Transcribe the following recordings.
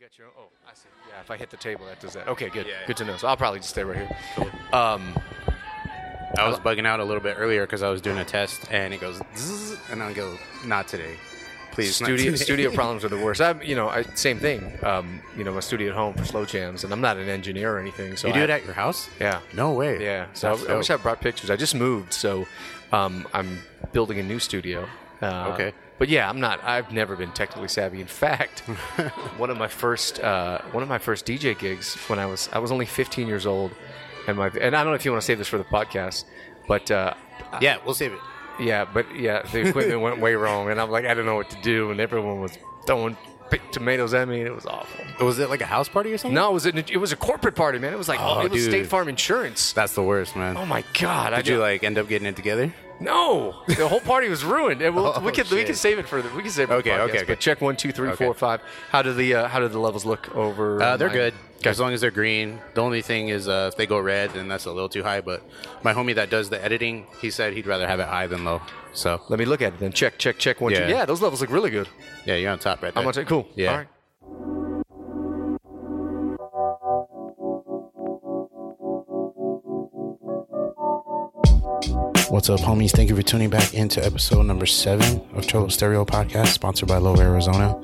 got your own. Oh, I see. Yeah, if I hit the table, that does that. Okay, good. Yeah. Good to know. So I'll probably just stay right here. Um, I was bugging out a little bit earlier because I was doing a test and it goes, Zzz, and I go, not today, please. not studio today." studio problems are the worst. I'm, you know, I, same thing. Um, you know, my studio at home for slow jams, and I'm not an engineer or anything. So You do I- it at your house? Yeah. No way. Yeah. So I, I wish I brought pictures. I just moved, so um, I'm building a new studio. Uh, Okay. But yeah, I'm not. I've never been technically savvy. In fact, one of my first uh, one of my first DJ gigs when I was I was only 15 years old, and my and I don't know if you want to save this for the podcast, but uh, Yeah, we'll save it. yeah, but yeah, the equipment went way wrong, and I'm like I don't know what to do, and everyone was throwing big tomatoes at me, and it was awful. Was it like a house party or something? No, it was a, it was a corporate party, man. It was like Oh, it was dude. State Farm Insurance. That's the worst, man. Oh my god! I Did you like end up getting it together? No, the whole party was ruined. And we'll, Oh, we can we shit. can save it for the we can save it. For Okay, the podcast, okay, okay. But check one, two, three, Okay. four, five. How do the uh, how do the levels look over? Uh, they're mine? good. Okay. As long as they're green. The only thing is uh, if they go red, then that's a little too high. But my homie that does the editing, he said he'd rather have it high than low. So Let me look at it then. Check, check, check. One, two. Yeah. Yeah, those levels look really good. yeah, you're on top right How there. much? Cool. Yeah. All right. What's up, homies? Thank you for tuning back into episode number seven of Cholo Stereo Podcast, sponsored by Low Arizona.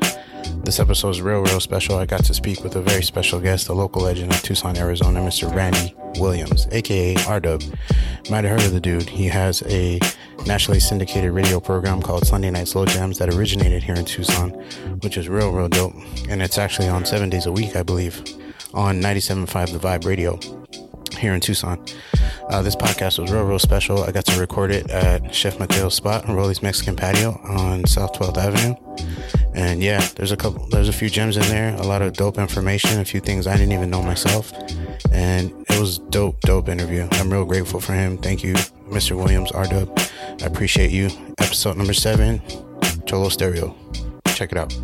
This episode is real, real special. I got to speak with a very special guest, a local legend of Tucson, Arizona, Mr. Randy Williams, aka R Dub. Might have heard of the dude. He has a nationally syndicated radio program called Sunday Night Slow Jams that originated here in Tucson, which is real, real dope. And it's actually on seven days a week, I believe, on 97.5 The Vibe Radio here in Tucson. Uh, this podcast was real, real special. I got to record it at Chef Mateo's spot, Rolly's Mexican Patio on South 12th Avenue. And yeah, there's a couple, there's a few gems in there, a lot of dope information, a few things I didn't even know myself. And it was dope, dope interview. I'm real grateful for him. Thank you, Mr. Williams, R Dub. I appreciate you. Episode number seven, Cholo Stereo. Check it out.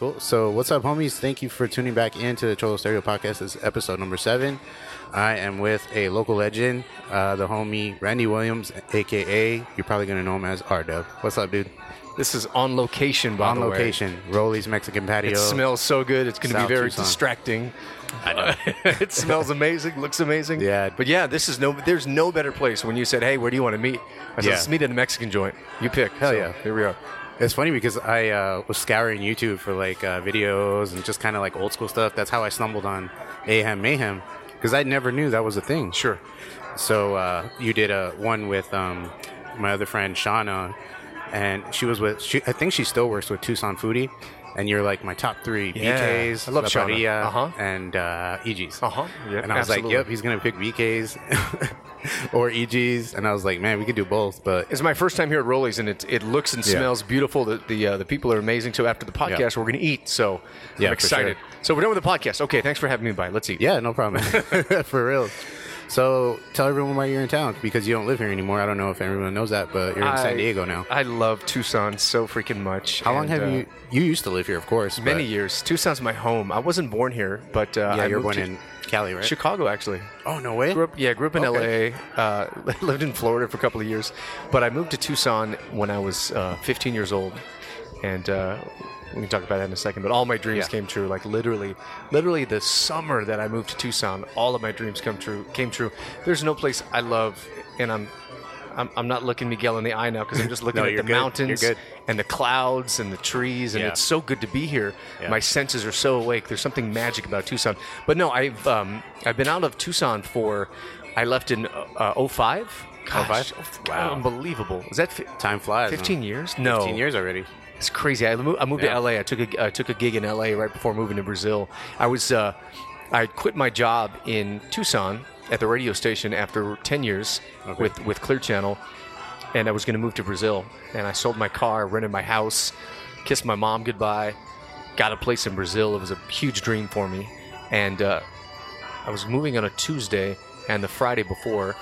Cool. So, what's up, homies? Thank you for tuning back into the Cholo Stereo Podcast. This is episode number seven. I am with a local legend, uh, the homie Randy Williams, aka you're probably gonna know him as R Dub. What's up, dude? This is on location, by On the way. location, Rolly's Mexican Patio. It smells so good. It's going to be very Tucson. distracting. I know. it smells amazing. Looks amazing. Yeah. But yeah, this is no. There's no better place. When you said, "Hey, where do you want to meet?" I said, Yeah. "Let's meet at a Mexican joint." You pick. Hell yeah. Here we are. It's funny because I uh, was scouring YouTube for like uh, videos and just kind of like old school stuff. That's how I stumbled on Aham Mayhem because I never knew that was a thing. Sure. So uh, you did a one with um, my other friend Shauna, and she was with. She, I think she still works with Tucson Foodie, and you're like my top three Yeah. BKs, I love. Parrilla, Uh-huh. and uh, EGs. Uh huh. Yeah. And I was absolutely. like, "Yep, he's gonna pick BKs or EGs," and I was like, "Man, we could do both." But It's my first time here at Rollies, and it, it looks and Yeah. smells beautiful. The the, uh, the people are amazing. So after the podcast, Yeah. we're going to eat. So I'm excited. sure. So we're done with the podcast. Okay, thanks for having me by. Let's eat. Yeah, no problem. For real. So tell everyone why you're in town because you don't live here anymore. I don't know if everyone knows that, but you're in I- San Diego now. I love Tucson so freaking much. How long and, have uh, you? You used to live here, of course. Many years. Tucson's my home. I wasn't born here, but uh, Yeah, I you're born in Cali, right? Chicago actually. Oh no way. Grew up, yeah, grew up in Okay. LA. Uh, lived in Florida for a couple of years, but I moved to Tucson when I was uh, 15 years old, and uh, we can talk about that in a second. But all my dreams Yeah. came true. Like literally, literally the summer that I moved to Tucson, all of my dreams come true. Came true. There's no place I love, and I'm. I'm, I'm not looking Miguel in the eye now because I'm just looking No, at the good. Mountains and the clouds and the trees, and Yeah. it's so good to be here. Yeah. My senses are so awake. There's something magic about Tucson. But no, I've um, I've been out of Tucson for. I left in uh, 05. Gosh, 05? wow, unbelievable. Is that fi- Time flies. 15 man. years? No, 15 years already. It's crazy. I moved, I moved Yeah. to LA. I took a I took a gig in LA right before moving to Brazil. I was uh, I quit my job in Tucson at the radio station after 10 years Okay. with with Clear Channel, and I was going to move to Brazil. And I sold my car, rented my house, kissed my mom goodbye, got a place in Brazil. It was a huge dream for me, and uh, I was moving on a Tuesday, and the Friday before.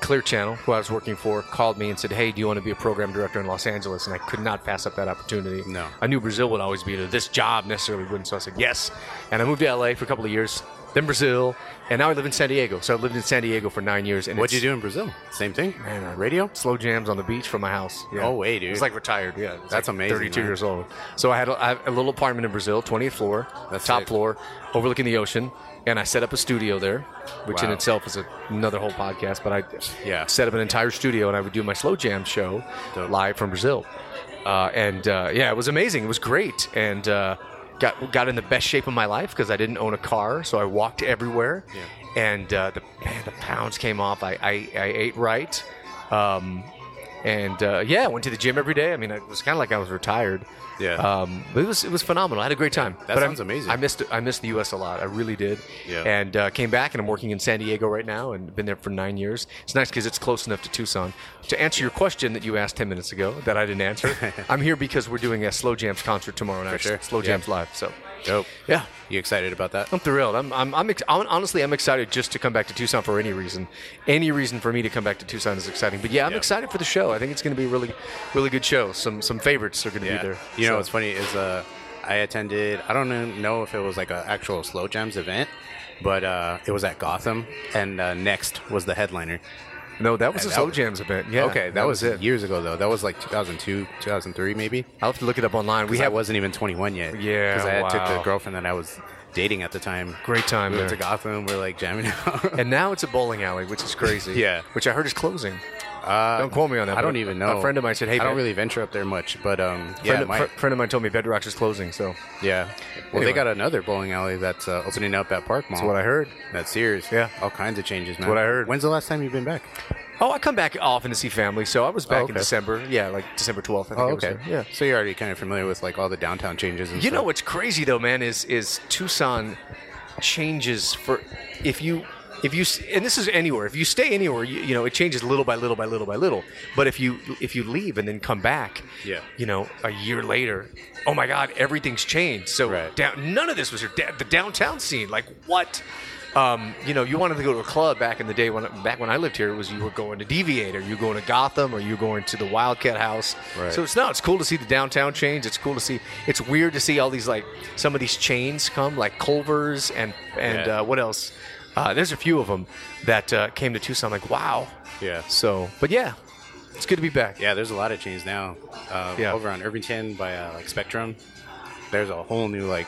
Clear Channel, who I was working for, called me and said, "Hey, do you want to be a program director in Los Angeles?" And I could not pass up that opportunity. No. I knew Brazil would always be there. This job necessarily wouldn't, so I said yes. And I moved to LA for a couple of years. then Brazil, and now I live in San Diego. So I lived in San Diego for nine years. And What'd you do in Brazil? Same thing. Man, I- radio. Slow jams on the beach from my house. Yeah. Oh, way, dude. It's like retired. Yeah, That's like amazing, 32 man. years old. So I had a, I have a little apartment in Brazil, 20th floor, That's top sick. floor, overlooking the ocean, and I set up a studio there, which in itself is a, another whole podcast. But I Yeah. set up an entire studio, and I would do my slow jam show Dope. live from Brazil. Uh, and uh, yeah, it was amazing. It was great, and uh, got got in the best shape of my life because I didn't own a car, so I walked everywhere. Yeah. And uh, the man, the pounds came off. I I, I ate right. Um, and uh, yeah, I went to the gym every day. I mean, it was kind of like I was retired. Yeah. Um, but it was it was phenomenal. I had a great time. That but sounds I'm- amazing. I missed I missed the U.S. a lot. I really did. Yeah. And uh, came back, and I'm working in San Diego right now, and been there for nine years. It's nice because it's close enough to Tucson. To answer your question that you asked ten minutes ago that I didn't answer, I'm here because we're doing a Slow Jams concert tomorrow night. sure. Slow Yeah. Jams live. So Dope. yeah. You excited about that? I'm thrilled. I'm, I'm, I'm, ex- honestly, I'm excited just to come back to Tucson for any reason. Any reason for me to come back to Tucson is exciting. But yeah, I'm Yeah. excited for the show. I think it's going to be a really, really good show. Some, some favorites are going to be there. You know So- what's funny is uh, I attended. I don't know- know if it was like an actual slow jams event, but uh, it was at Gotham, and uh, Next was the headliner. No, that was a Slow Jams event. Yeah, okay, that, was, it. years ago though. That was like 2002, 2003 maybe. I'll have to look it up online. We We I wasn't even 21 yet. Yeah, because I had took the girlfriend that I was dating at the time. great time We went to. Gotham. We're like jamming out. And now it's a bowling alley, which is crazy. Yeah. Which I heard is closing. Uh, Don't quote me on that. I don't even know. A friend of mine said, "Hey, I don't Bed- really venture up there much, but um, friend, yeah, of, my, fr- friend of mine told me Bedrock's is closing." So yeah. Well, Anyway. they got another bowling alley that's uh, opening up at Park Mall. that's what I heard. That's Sears. Yeah. all kinds of changes, man. what I heard. When's the last time you've been back? Oh, I come back often to see family. So I was back Oh, in okay. December. Yeah, like December 12th. I think Oh, I was okay. there. Yeah. So you're already kind of familiar with like all the downtown changes and You know stuff. what's crazy though, man, is is Tucson changes for if you if you and this is anywhere if you stay anywhere you, you know it changes little by little by little by little but if you if you leave and then come back Yeah. you know a year later oh my god everything's changed so Right. down, none of this was your da- the downtown scene like what um, you know, you wanted to go to a club back in the day when back when I lived here. It was you were going to Deviate, or you were going to Gotham, or you were going to the Wildcat House. Right. So it's no, it's cool to see the downtown change. It's cool to see. It's weird to see all these like some of these chains come, like Culver's and and Yeah. uh, what else? Uh, there's a few of them that uh, came to Tucson. Like wow. Yeah. So, but yeah, it's good to be back. Yeah, there's a lot of chains now. Uh, Yeah. Over on Irvington by uh, like Spectrum, there's a whole new like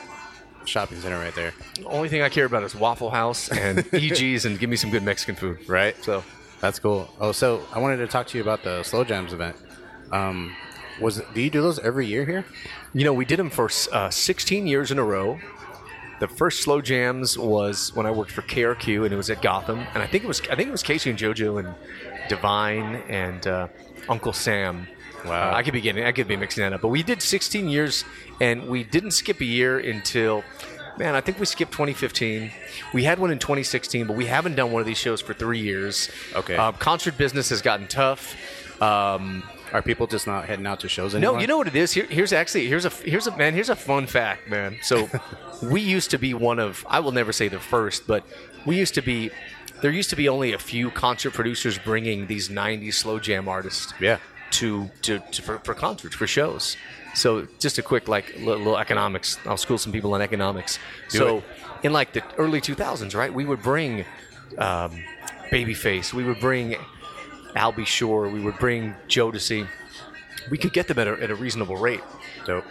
shopping center right there. The only thing I care about is Waffle House and EG's, and give me some good Mexican food. Right. So That's cool. Oh, so I wanted to talk to you about the Slow Jams event. Um, was do you do those every year here? You know, we did them for uh, 16 years in a row. The first slow jams was when I worked for KRQ, and it was at Gotham. And I think it was I think it was K-Ci and JoJo and Divine and uh, Uncle Sam. Wow. Uh, I could be getting I could be mixing that up, but we did 16 years, and we didn't skip a year until. Man, I think we skipped 2015. We had one in 2016, but we haven't done one of these shows for three years. Okay. Uh, concert business has gotten tough. Um, Are people just not heading out to shows anymore? no, you know what it is. Here, here's actually here's a here's a man. Here's a fun fact, man. So we used to be one of I will never say the first, but we used to be. There used to be only a few concert producers bringing these '90s slow jam artists. Yeah. To to, to for, for concerts for shows. So just a quick like little, little economics. I'll school some people on economics. so it. in like the early 2000s, right? We would bring um, Babyface. We would bring Al B. Sure. We would bring Jodeci. We could get them at a, at a reasonable rate. Dope.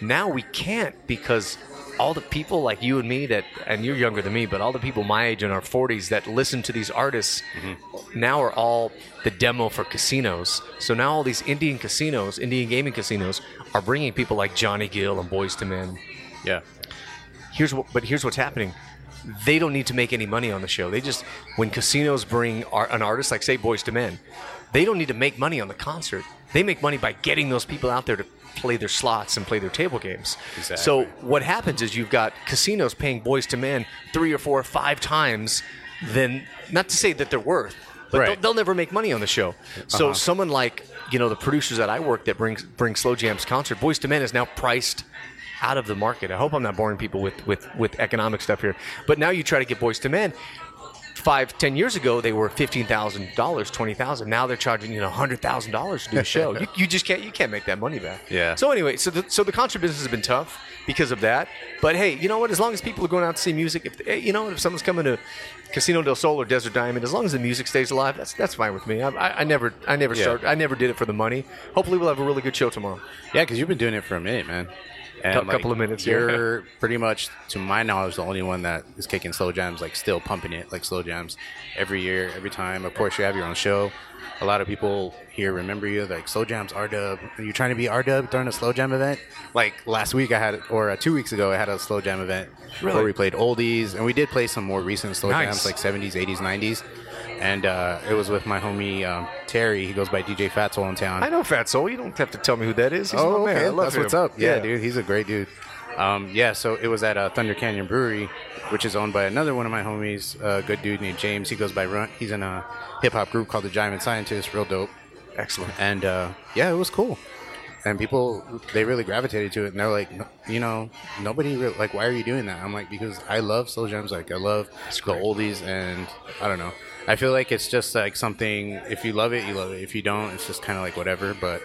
Now we can't because all the people like you and me that, and you're younger than me, but all the people my age in our 40s that listen to these artists mm-hmm. now are all the demo for casinos. So now all these Indian casinos, Indian gaming casinos, are bringing people like Johnny Gill and Boyz II Men. Yeah. Here's what, but here's what's happening. They don't need to make any money on the show. They just, when casinos bring ar- an artist like say Boyz II Men, they don't need to make money on the concert. They make money by getting those people out there to play their slots and play their table games. Exactly. So what happens is you've got casinos paying Boyz II Men three or four or five times than, not to say that they're worth, but Right. they'll, they'll never make money on the show. So uh-huh. someone like you know the producers that I work that brings bring Slow Jams concert, Boyz II Men is now priced out of the market. I hope I'm not boring people with with with economic stuff here, but now you try to get Boyz II Men five, ten years ago, they were fifteen thousand dollars, twenty thousand. Now they're charging you know hundred thousand dollars to do a show. you, you just can't you can't make that money back. Yeah. So anyway, so the, so the concert business has been tough because of that. But hey, you know what? As long as people are going out to see music, if eh, you know if someone's coming to Casino del Sol or Desert Diamond, as long as the music stays alive, that's that's fine with me. I, I, I never I never Yeah. start I never did it for the money. Hopefully, we'll have a really good show tomorrow. Yeah, because you've been doing it for a minute, man. And Cou- couple of minutes, yeah. You're pretty much, to my knowledge, the only one that is kicking slow jams, like still pumping it like slow jams every year, every time. Of course, you have your own show. A lot of people here remember you like slow jams, R Dub. Are you trying to be R Dub during a slow jam event? Like last week, I had, or uh, two weeks ago, I had a slow jam event Really? where we played oldies, and we did play some more recent slow Nice. jams, like 70s, 80s, 90s. And uh, it was with my homie um, Terry. He goes by DJ Fatsoul in town. I know Fat Soul. You don't have to tell me who that is. He's Oh, man. okay. That's him. what's up. Yeah, dude, he's a great dude. Um, yeah, so it was at uh, Thunder Canyon Brewery, which is owned by another one of my homies, a good dude named James. He goes by Runt. He's in a hip hop group called the Giant Scientists, real dope. Excellent. And uh, yeah, it was cool. And people, they really gravitated to it, and they're like, "No- you know, nobody really, like, why are you doing that? I'm like, because I love slow jams, like, I love the oldies, and I don't know. I feel like it's just like something. If you love it, you love it. If you don't, it's just kind of like whatever. But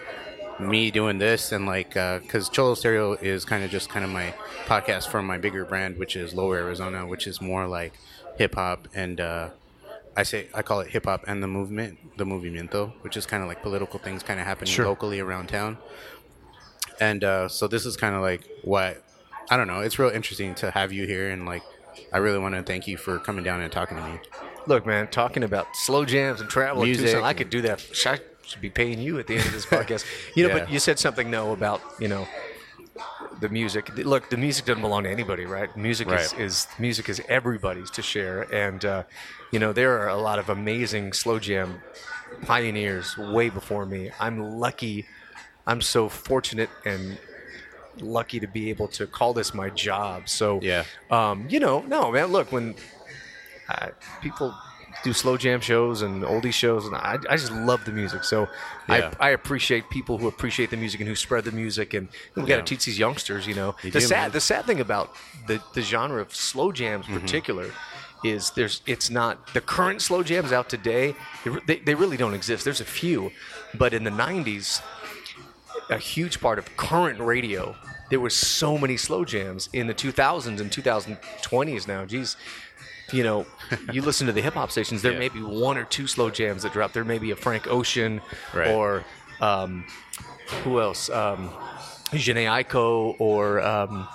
me doing this and like because Cholo Stereo is kind of just kind of my podcast for my bigger brand, which is Lower Arizona, which is more like hip hop and uh, I say I call it hip hop and the movement, the movimiento, which is kind of like political things kind of happening Sure. locally around town. And uh, so this is kind of like what I don't know. It's real interesting to have you here and like. I really want to thank you for coming down and talking to me. Look, man, talking about slow jams and travel Music Tucson, I could do that. I should be paying you at the end of this podcast. You know, Yeah. but you said something though about you know the music. Look, the music doesn't belong to anybody, right? Music is, is music is everybody's to share, and uh, you know there are a lot of amazing slow jam pioneers way before me. I'm lucky. I'm so fortunate and lucky to be able to call this my job. So Yeah. um, you know, no man. Look, when uh, people do slow jam shows and oldie shows, and I, I just love the music. So Yeah. I, I appreciate people who appreciate the music and who spread the music, and, we got to teach these youngsters. You know, You the do, sad man. the sad thing about the the genre of slow jams, Mm-hmm. particular. Is there's it's not the current slow jams out today they, they, they really don't exist. There's a few, but in the '90s, a huge part of current radio. There were so many slow jams in the 2000s and 2020s now. Geez, you know, you listen to the hip hop stations. There Yeah. may be one or two slow jams that drop. There may be a Frank Ocean Right. or um, who else? Um, Jhené Aiko or um,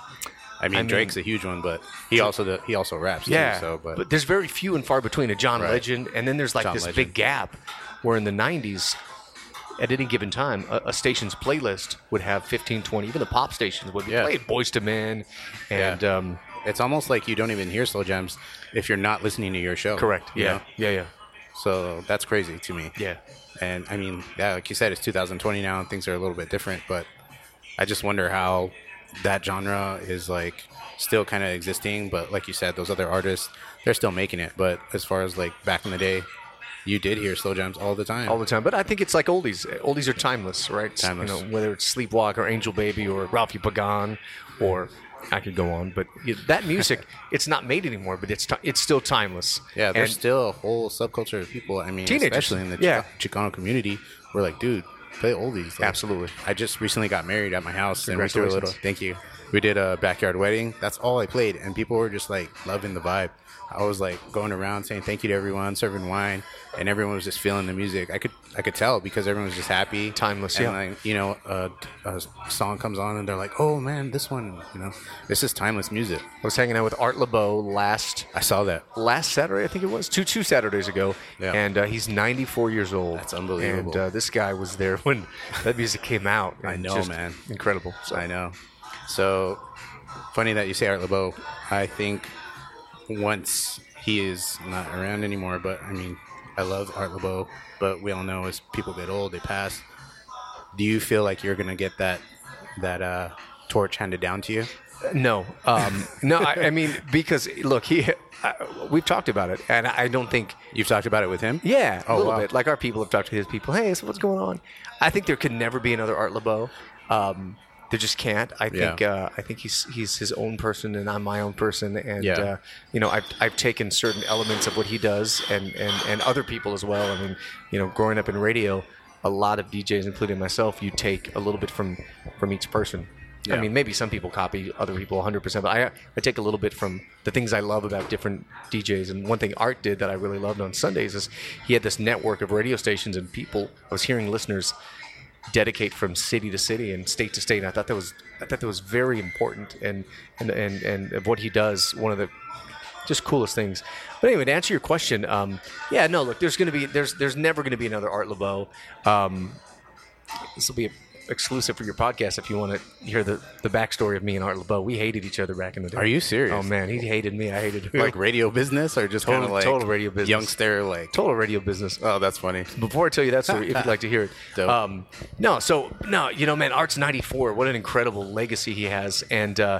I mean, I mean- Drake's a huge one, but he also the, he also raps yeah. too. So, but, there's very few and far between. A John Right. Legend, and then there's like John this Legend. big gap where in the 90s. At any given time, a, a station's playlist would have 15, 20, even the pop stations would be Yeah. played Boyz II Men, and Yeah. um, it's almost like you don't even hear slow jams if you're not listening to your show. correct, you yeah, know? yeah, yeah, So that's crazy to me. yeah. And I mean, yeah, like you said, it's 2020 now, and things are a little bit different. But I just wonder how that genre is like still kind of existing. But like you said, those other artists, they're still making it. But as far as like back in the day, you did hear slow jams all the time. all the time. But I think it's like oldies. Oldies are timeless, right? Timeless. You know, whether it's Sleepwalk or Angel Baby or Ralfi Pagan or I could go on, but that music, it's not made anymore, but it's ti it's still timeless. yeah, there's And- still a whole subculture of people. I mean, Teenagers. especially in the Yeah. Chica- Chicano community, we're like, dude, play oldies. Like, Absolutely. I just recently got married at my house, and we threw a little. Thank you. We did a backyard wedding. That's all I played, and people were just like loving the vibe. I was like going around saying thank you to everyone, serving wine, and everyone was just feeling the music. I could I could tell because everyone was just happy, Timeless, and yeah. Like you know, a, a song comes on, and they're like, "Oh man, this one, you know, this is timeless music." I was hanging out with Art Laboe last I saw that. last Saturday, I think it was two two Saturdays ago, Yeah. and uh, he's 94 years old. That's unbelievable. And uh, this guy was there when that music came out. I know, man. Incredible. So I know. So funny that you say Art LeBeau. I think once he is not around anymore, but I mean, I love Art Laboe, but we all know as people get old, they pass. Do you feel like you're gonna get that that uh, torch handed down to you? No, um, no. I, I mean, because look, he, uh, we've talked about it, and I don't think. You've talked about it with him. Yeah, a Oh, little wow. bit. Like our people have talked to his people. Hey, so what's going on? I think there could never be another Art Laboe. Um, there just can't. I Yeah. think uh, I think he's he's his own person, and I'm my own person. And Yeah. uh, you know, I've I've taken certain elements of what he does, and and and other people as well. I mean, you know, growing up in radio, a lot of DJs, including myself, you take a little bit from from each person. I mean, maybe some people copy other people 100%, but I, I take a little bit from the things I love about different DJs. And one thing Art did that I really loved on Sundays is he had this network of radio stations and people. I was hearing listeners dedicate from city to city and state to state. And I thought that was I thought that was very important and and and, and of what he does. One of the just coolest things. But anyway, to answer your question, um, yeah, no, look, there's to be there's there's never to be another Art Laboe. Um, this will be exclusive for your podcast if you want to hear the, the backstory of me and Art Laboe. We hated each other back in the day. Are you serious? Oh man, he hated me. I hated him. like radio business or just Total- like total radio business. youngster like total radio business. oh that's funny Before I tell you that story, if you'd like to hear it, um, no. So no, you know, man, Art's ninety four. What an incredible legacy he has, and uh,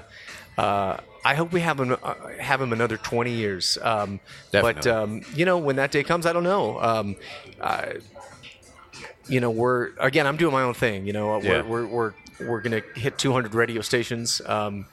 uh, I hope we have him uh, have him another twenty years. Um, but um, you know, when that day comes, I don't know. Um, I, you know, we're again. I'm doing my own thing. You know, Yeah. we're, we're we're we're gonna hit 200 radio stations, um,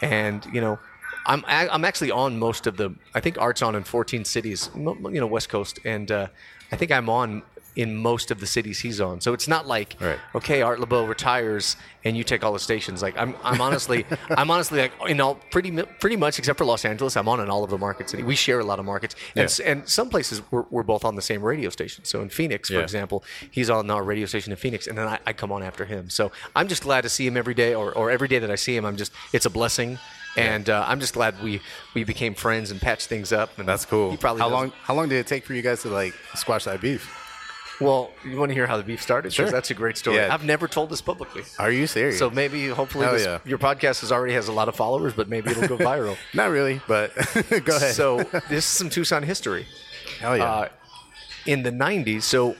and you know, I'm I'm actually on most of the. I think Art's on in 14 cities. You know, West Coast, and uh, I think I'm on in most of the cities he's on. So it's not like Right. okay, Art Laboe retires and you take all the stations. Like I'm, I'm honestly, I'm honestly like in all pretty, pretty much except for Los Angeles, I'm on in all of the markets. We share a lot of markets, and, Yeah. and some places we're, we're both on the same radio station. So in Phoenix, for Yeah. example, he's on our radio station in Phoenix, and then I, I come on after him. So I'm just glad to see him every day, or, or every day that I see him, I'm just, it's a blessing. And uh, I'm just glad we, we became friends and patched things up. And that's cool He probably how does- long how long did it take for you guys to like squash that beef Well, you want to hear how the beef started? Sure. that's a great story. Yeah. I've never told this publicly. are you serious So maybe, hopefully, this, yeah. your podcast has already has a lot of followers, but maybe it'll go viral. not really but go ahead so this is some Tucson history. hell yeah Uh, in the '90s, so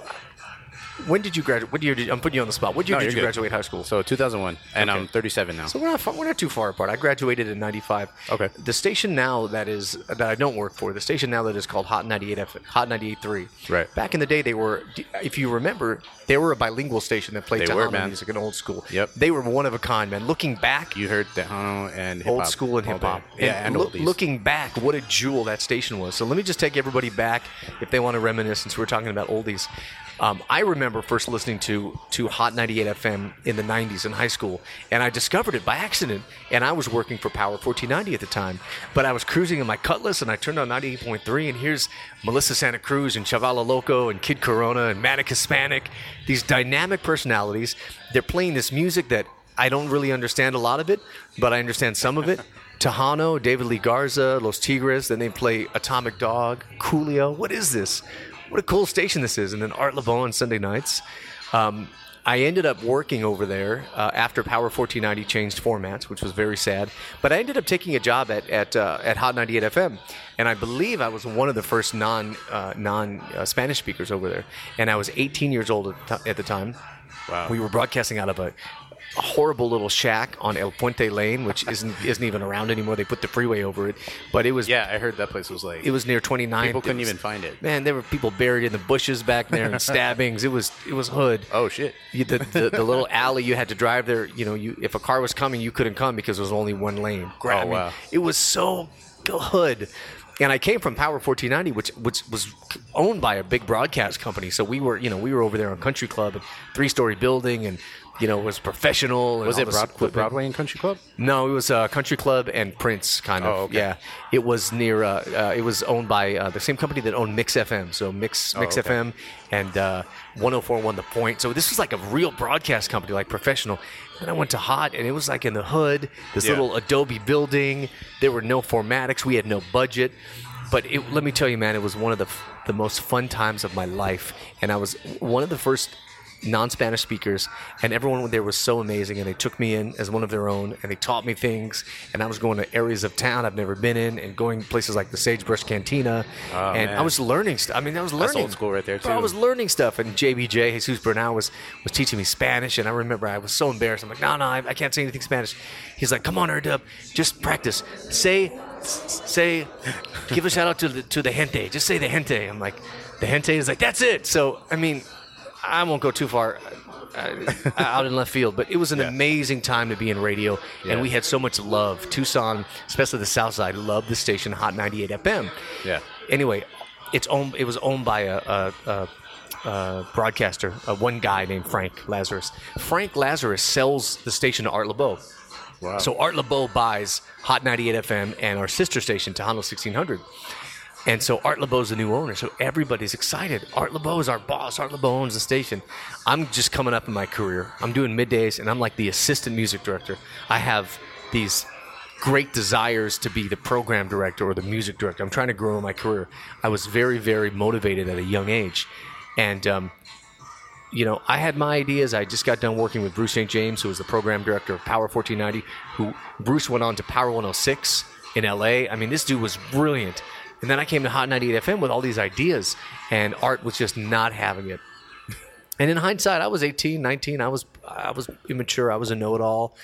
when did you graduate? What year did I'm putting you on the spot? What year No, did you're good. graduate high school? so 2001 and Okay. i'm 37 now So we're not far, we're not too far apart. I graduated in '95. Okay. The station now that is that I don't work for, the station now that is called Hot 98 F, Hot 98.3. Right. Back in the day, they were, if you remember, they were a bilingual station that played They were, Tejano man. music and old school. Yep. They were one of a kind, man. Looking back, you heard Tejano and hip old school and all hip hop. yeah and oldies. looking back, what a jewel that station was. So let me just take everybody back if they want to reminisce, since we're talking about oldies. Um, I remember first listening to to Hot 98 FM in the 90s in high school, and I discovered it by accident. And I was working for Power 1490 at the time, but I was cruising in my Cutlass, and I turned on 98.3, and here's Melissa Santa Cruz and Chavala Loco and Kid Corona and Manic Hispanic, these dynamic personalities. They're playing this music that I don't really understand a lot of it, but I understand some of it. Tejano, David Lee Garza, Los Tigres. Then they play Atomic Dog, Coolio. What is this? What a cool station this is. And then Art Laboe on Sunday nights. Um, I ended up working over there uh, after Power 1490 changed formats, which was very sad. But I ended up taking a job at at, uh, at Hot 98 FM, and I believe I was one of the first non uh, non uh, Spanish speakers over there. And I was 18 years old at, the at the time. Wow. We were broadcasting out of a horrible little shack on El Puente Lane, which isn't isn't even around anymore. They put the freeway over it, but it was yeah i heard that place was like it was near 29. people couldn't was- even find it Man, there were people buried in the bushes back there and stabbings. It was it was hood. oh shit You, the, the, the little alley you had to drive there. You know, you if a car was coming, you couldn't come because there was only one lane. Gra- Oh, I mean, wow. It was so good. And I came from Power 1490, which which was owned by a big broadcast company. So we were, you know, we were over there on Country Club, three story building, and you know, it was professional. and was it Broad- broadway and country club No, it was uh, Country Club and Prince, kind of. Oh, okay. Yeah, it was near. Uh, uh, it was owned by uh, the same company that owned Mix FM. So Mix Mix Oh, okay. FM and uh, 104.1 The Point. So this was like a real broadcast company, like professional. Then I went to Hot, and it was like in the hood, this Yeah. little Adobe building. There were no formatics. We had no budget. But it, let me tell you, man, it was one of the the most fun times of my life, and I was one of the first non-Spanish speakers, and everyone there was so amazing, and they took me in as one of their own, and they taught me things, and I was going to areas of town I've never been in, and going places like the Sagebrush Cantina, Oh, and man. I was learning stuff. I mean, I was learning That's old school right there, Bro, I was learning stuff, and JBJ Jesus Bernal was was teaching me Spanish, and I remember I was so embarrassed. I'm like, no, no, I, I can't say anything Spanish. He's like, come on, R Dub, just practice. Say, say, give a shout out to the to the gente. Just say the gente. I'm like, the gente is like, that's it. So I mean, I won't go too far. uh, out in left field, but it was an Yeah. amazing time to be in radio, Yeah. and we had so much love. Tucson, especially the South Side, loved the station Hot 98 FM. Yeah. Anyway, it's owned. It was owned by a, a, a, a broadcaster, uh, one guy named Frank Lazarus. Frank Lazarus sells the station to Art Laboe. Wow. So Art Laboe buys Hot 98 FM and our sister station, Tejano 1600. And so Art Laboe's the new owner. So everybody's excited. Art Laboe is our boss. Art Laboe owns the station. I'm just coming up in my career. I'm doing middays and I'm like the assistant music director. I have these great desires to be the program director or the music director. I'm trying to grow in my career. I was very, very motivated at a young age. And, um, you know, I had my ideas. I just got done working with Bruce St. James, who was the program director of Power 1490, who Bruce went on to Power 106 in LA. I mean, this dude was brilliant. And then I came to Hot 98 FM with all these ideas, and Art was just not having it. And in hindsight, I was 18, 19. I was I was immature. I was a know-it-all.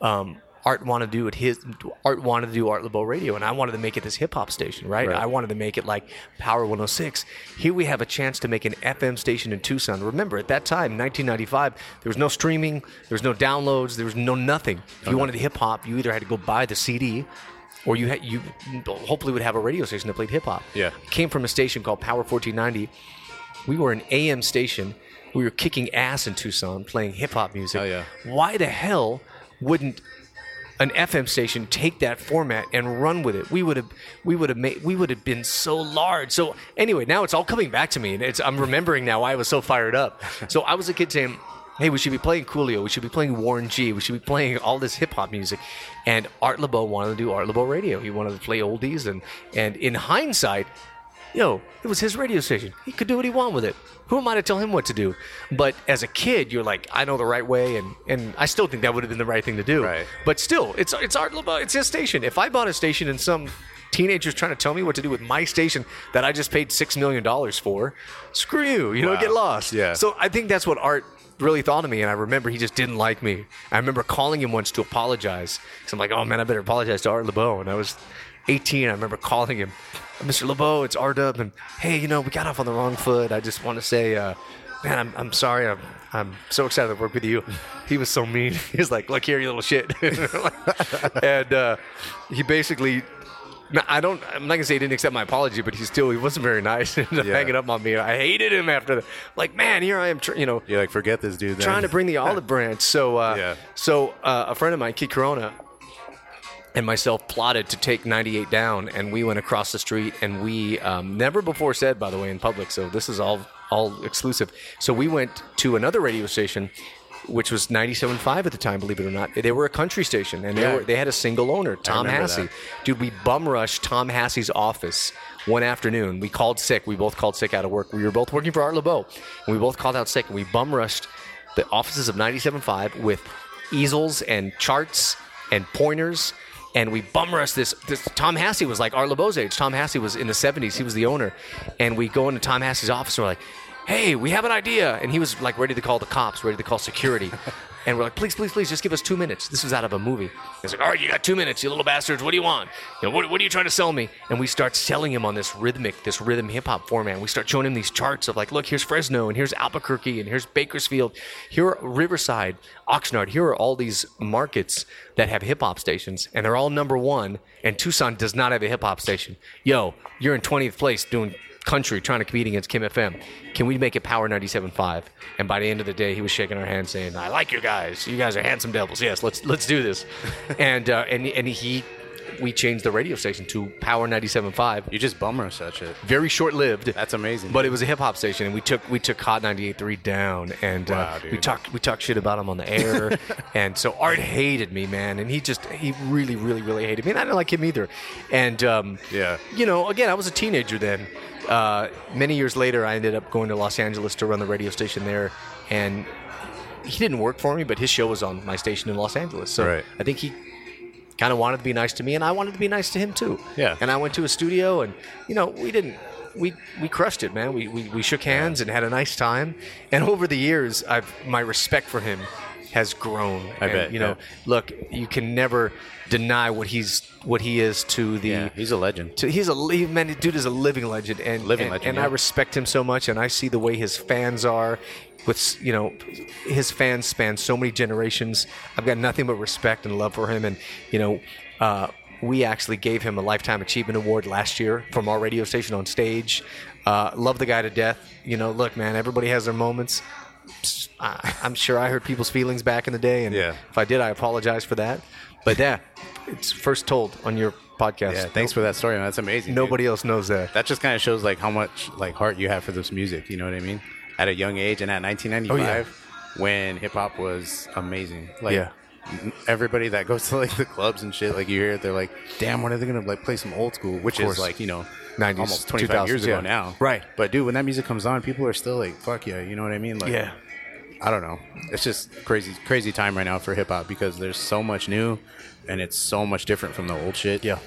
Um, Art wanted to do it his. Art wanted to do Art Laboe Radio, and I wanted to make it this hip hop station, right? Right. I wanted to make it like Power 106. Here we have a chance to make an FM station in Tucson. Remember, at that time, 1995, there was no streaming, there was no downloads, there was no nothing. If you wanted hip hop, you either had to go buy the CD, or you had you hopefully would have a radio station that played hip hop. Yeah. came from a station called Power 1490. We were an AM station. We were kicking ass in Tucson, playing hip hop music. Oh, yeah. Why the hell wouldn't an FM station take that format and run with it? We would have, we would have made, we would have been so large. So anyway, now it's all coming back to me, and it's I'm remembering now why I was so fired up. So I was a kid saying. Hey, we should be playing Coolio. We should be playing Warren G. We should be playing all this hip hop music. And Art Laboe wanted to do Art Laboe Radio. He wanted to play oldies. And, and in hindsight, yo, it was his radio station. He could do what he wanted with it. Who am I to tell him what to do? But as a kid, you're like, I know the right way, and, and I still think that would have been the right thing to do. Right. But still, it's it's Art Laboe. It's his station. If I bought a station and some teenager's trying to tell me what to do with my station that I just paid six million dollars for, screw you. You know, Wow. get lost. Yeah. So I think that's what Art really thought of me, and I remember he just didn't like me. I remember calling him once to apologize. So I'm like, oh man, I better apologize to Art Laboe. And I was 18. I remember calling him, Mr. Laboe, it's R Dub, and hey, you know, we got off on the wrong foot. I just want to say, uh, man, I'm, I'm sorry. I'm, I'm so excited to work with you. He was so mean. He was like, look here, you little shit. and uh, he basically. No, I don't. I'm not gonna say he didn't accept my apology, but he still he wasn't very nice. He ended up Yeah. hanging up on me. I hated him after that. Like, man, here I am. Tr- you know, You're like, forget this dude. Then. trying to bring the olive branch. So, uh, Yeah. so uh, a friend of mine, Kid Corona, and myself plotted to take 98 down, and we went across the street, and we um, never before said, by the way, in public. So this is all all exclusive. So we went to another radio station. Which was 97.5 at the time, believe it or not. They were a country station, and they Yeah. were they had a single owner, Tom Hassey. that. Dude, we bum rushed Tom Hassey's office one afternoon. We called sick. We both called sick out of work. We were both working for Art Laboe, and we both called out sick. And we bum rushed the offices of 97.5 with easels and charts and pointers. And we bum rushed this, this. Tom Hassey was like Art Laboe's age. Tom Hassey was in the 70s. He was the owner. And we go into Tom Hassey's office and we're like, hey, we have an idea. And he was like ready to call the cops, ready to call security. and we're like, please, please, please, just give us two minutes. This was out of a movie. He's like, all right, you got two minutes, you little bastards. What do you want? You know, what, what are you trying to sell me? And we start selling him on this rhythmic, this rhythm hip hop format. We start showing him these charts of like, look, here's Fresno, and here's Albuquerque, and here's Bakersfield, here are Riverside, Oxnard. Here are all these markets that have hip hop stations, and they're all number one. And Tucson does not have a hip hop station. Yo, you're in 20th place doing country trying to compete against KIIM FM. Can we make it Power 97.5? And by the end of the day, he was shaking our hands, saying, "I like you guys. You guys are handsome devils. Yes, let's let's do this." and uh, and and he, we changed the radio station to Power 97.5. You just bum rush that shit. Very short lived. That's amazing. But it was a hip hop station, and we took we took Hot 98.3 down, and Wow, uh, we dude. talked we talked shit about him on the air, and so Art hated me, man, and he just he really really really hated me, and I didn't like him either, and um, Yeah. you know, again, I was a teenager then. Uh, many years later, I ended up going to Los Angeles to run the radio station there, and he didn't work for me, but his show was on my station in Los Angeles, so Right. I think he kind of wanted to be nice to me, and I wanted to be nice to him too. Yeah. And I went to a studio, and you know, we didn't. We, we crushed it, man. We, we, we shook hands and had a nice time. And over the years, I've my respect for him has grown. I And, bet, You know, yeah. look, you can never deny what he's what he is to the yeah, he's a legend. to, he's a li- man. Dude is a living legend, and Living and, legend, and yeah. I respect him so much, and I see the way his fans are. with you know his fans span so many generations. I've got nothing but respect and love for him, and you know. Uh, we actually gave him a lifetime achievement award last year from our radio station on stage. Uh, love the guy to death. You know, look, man, everybody has their moments. I'm sure I hurt people's feelings back in the day, and Yeah. if I did, I apologize for that. But yeah, it's first told on your podcast. Yeah, thanks for that story. Man. That's amazing. dude. Nobody else knows that. That just kind of shows like how much like heart you have for this music. You know what I mean? At a young age and at 1995, when hip hop was amazing. Like, Yeah. Everybody that goes to like the clubs and shit, like you hear, it, they're like, "Damn, when are they gonna like play some old school?" Which is like you know, 90s, almost 25 years ago yeah. now. Right. But dude, when that music comes on, people are still like, "Fuck yeah," you know what I mean? Like, Yeah. I don't know. It's just crazy, crazy time right now for hip hop because there's so much new, and it's so much different from the old shit. Yeah.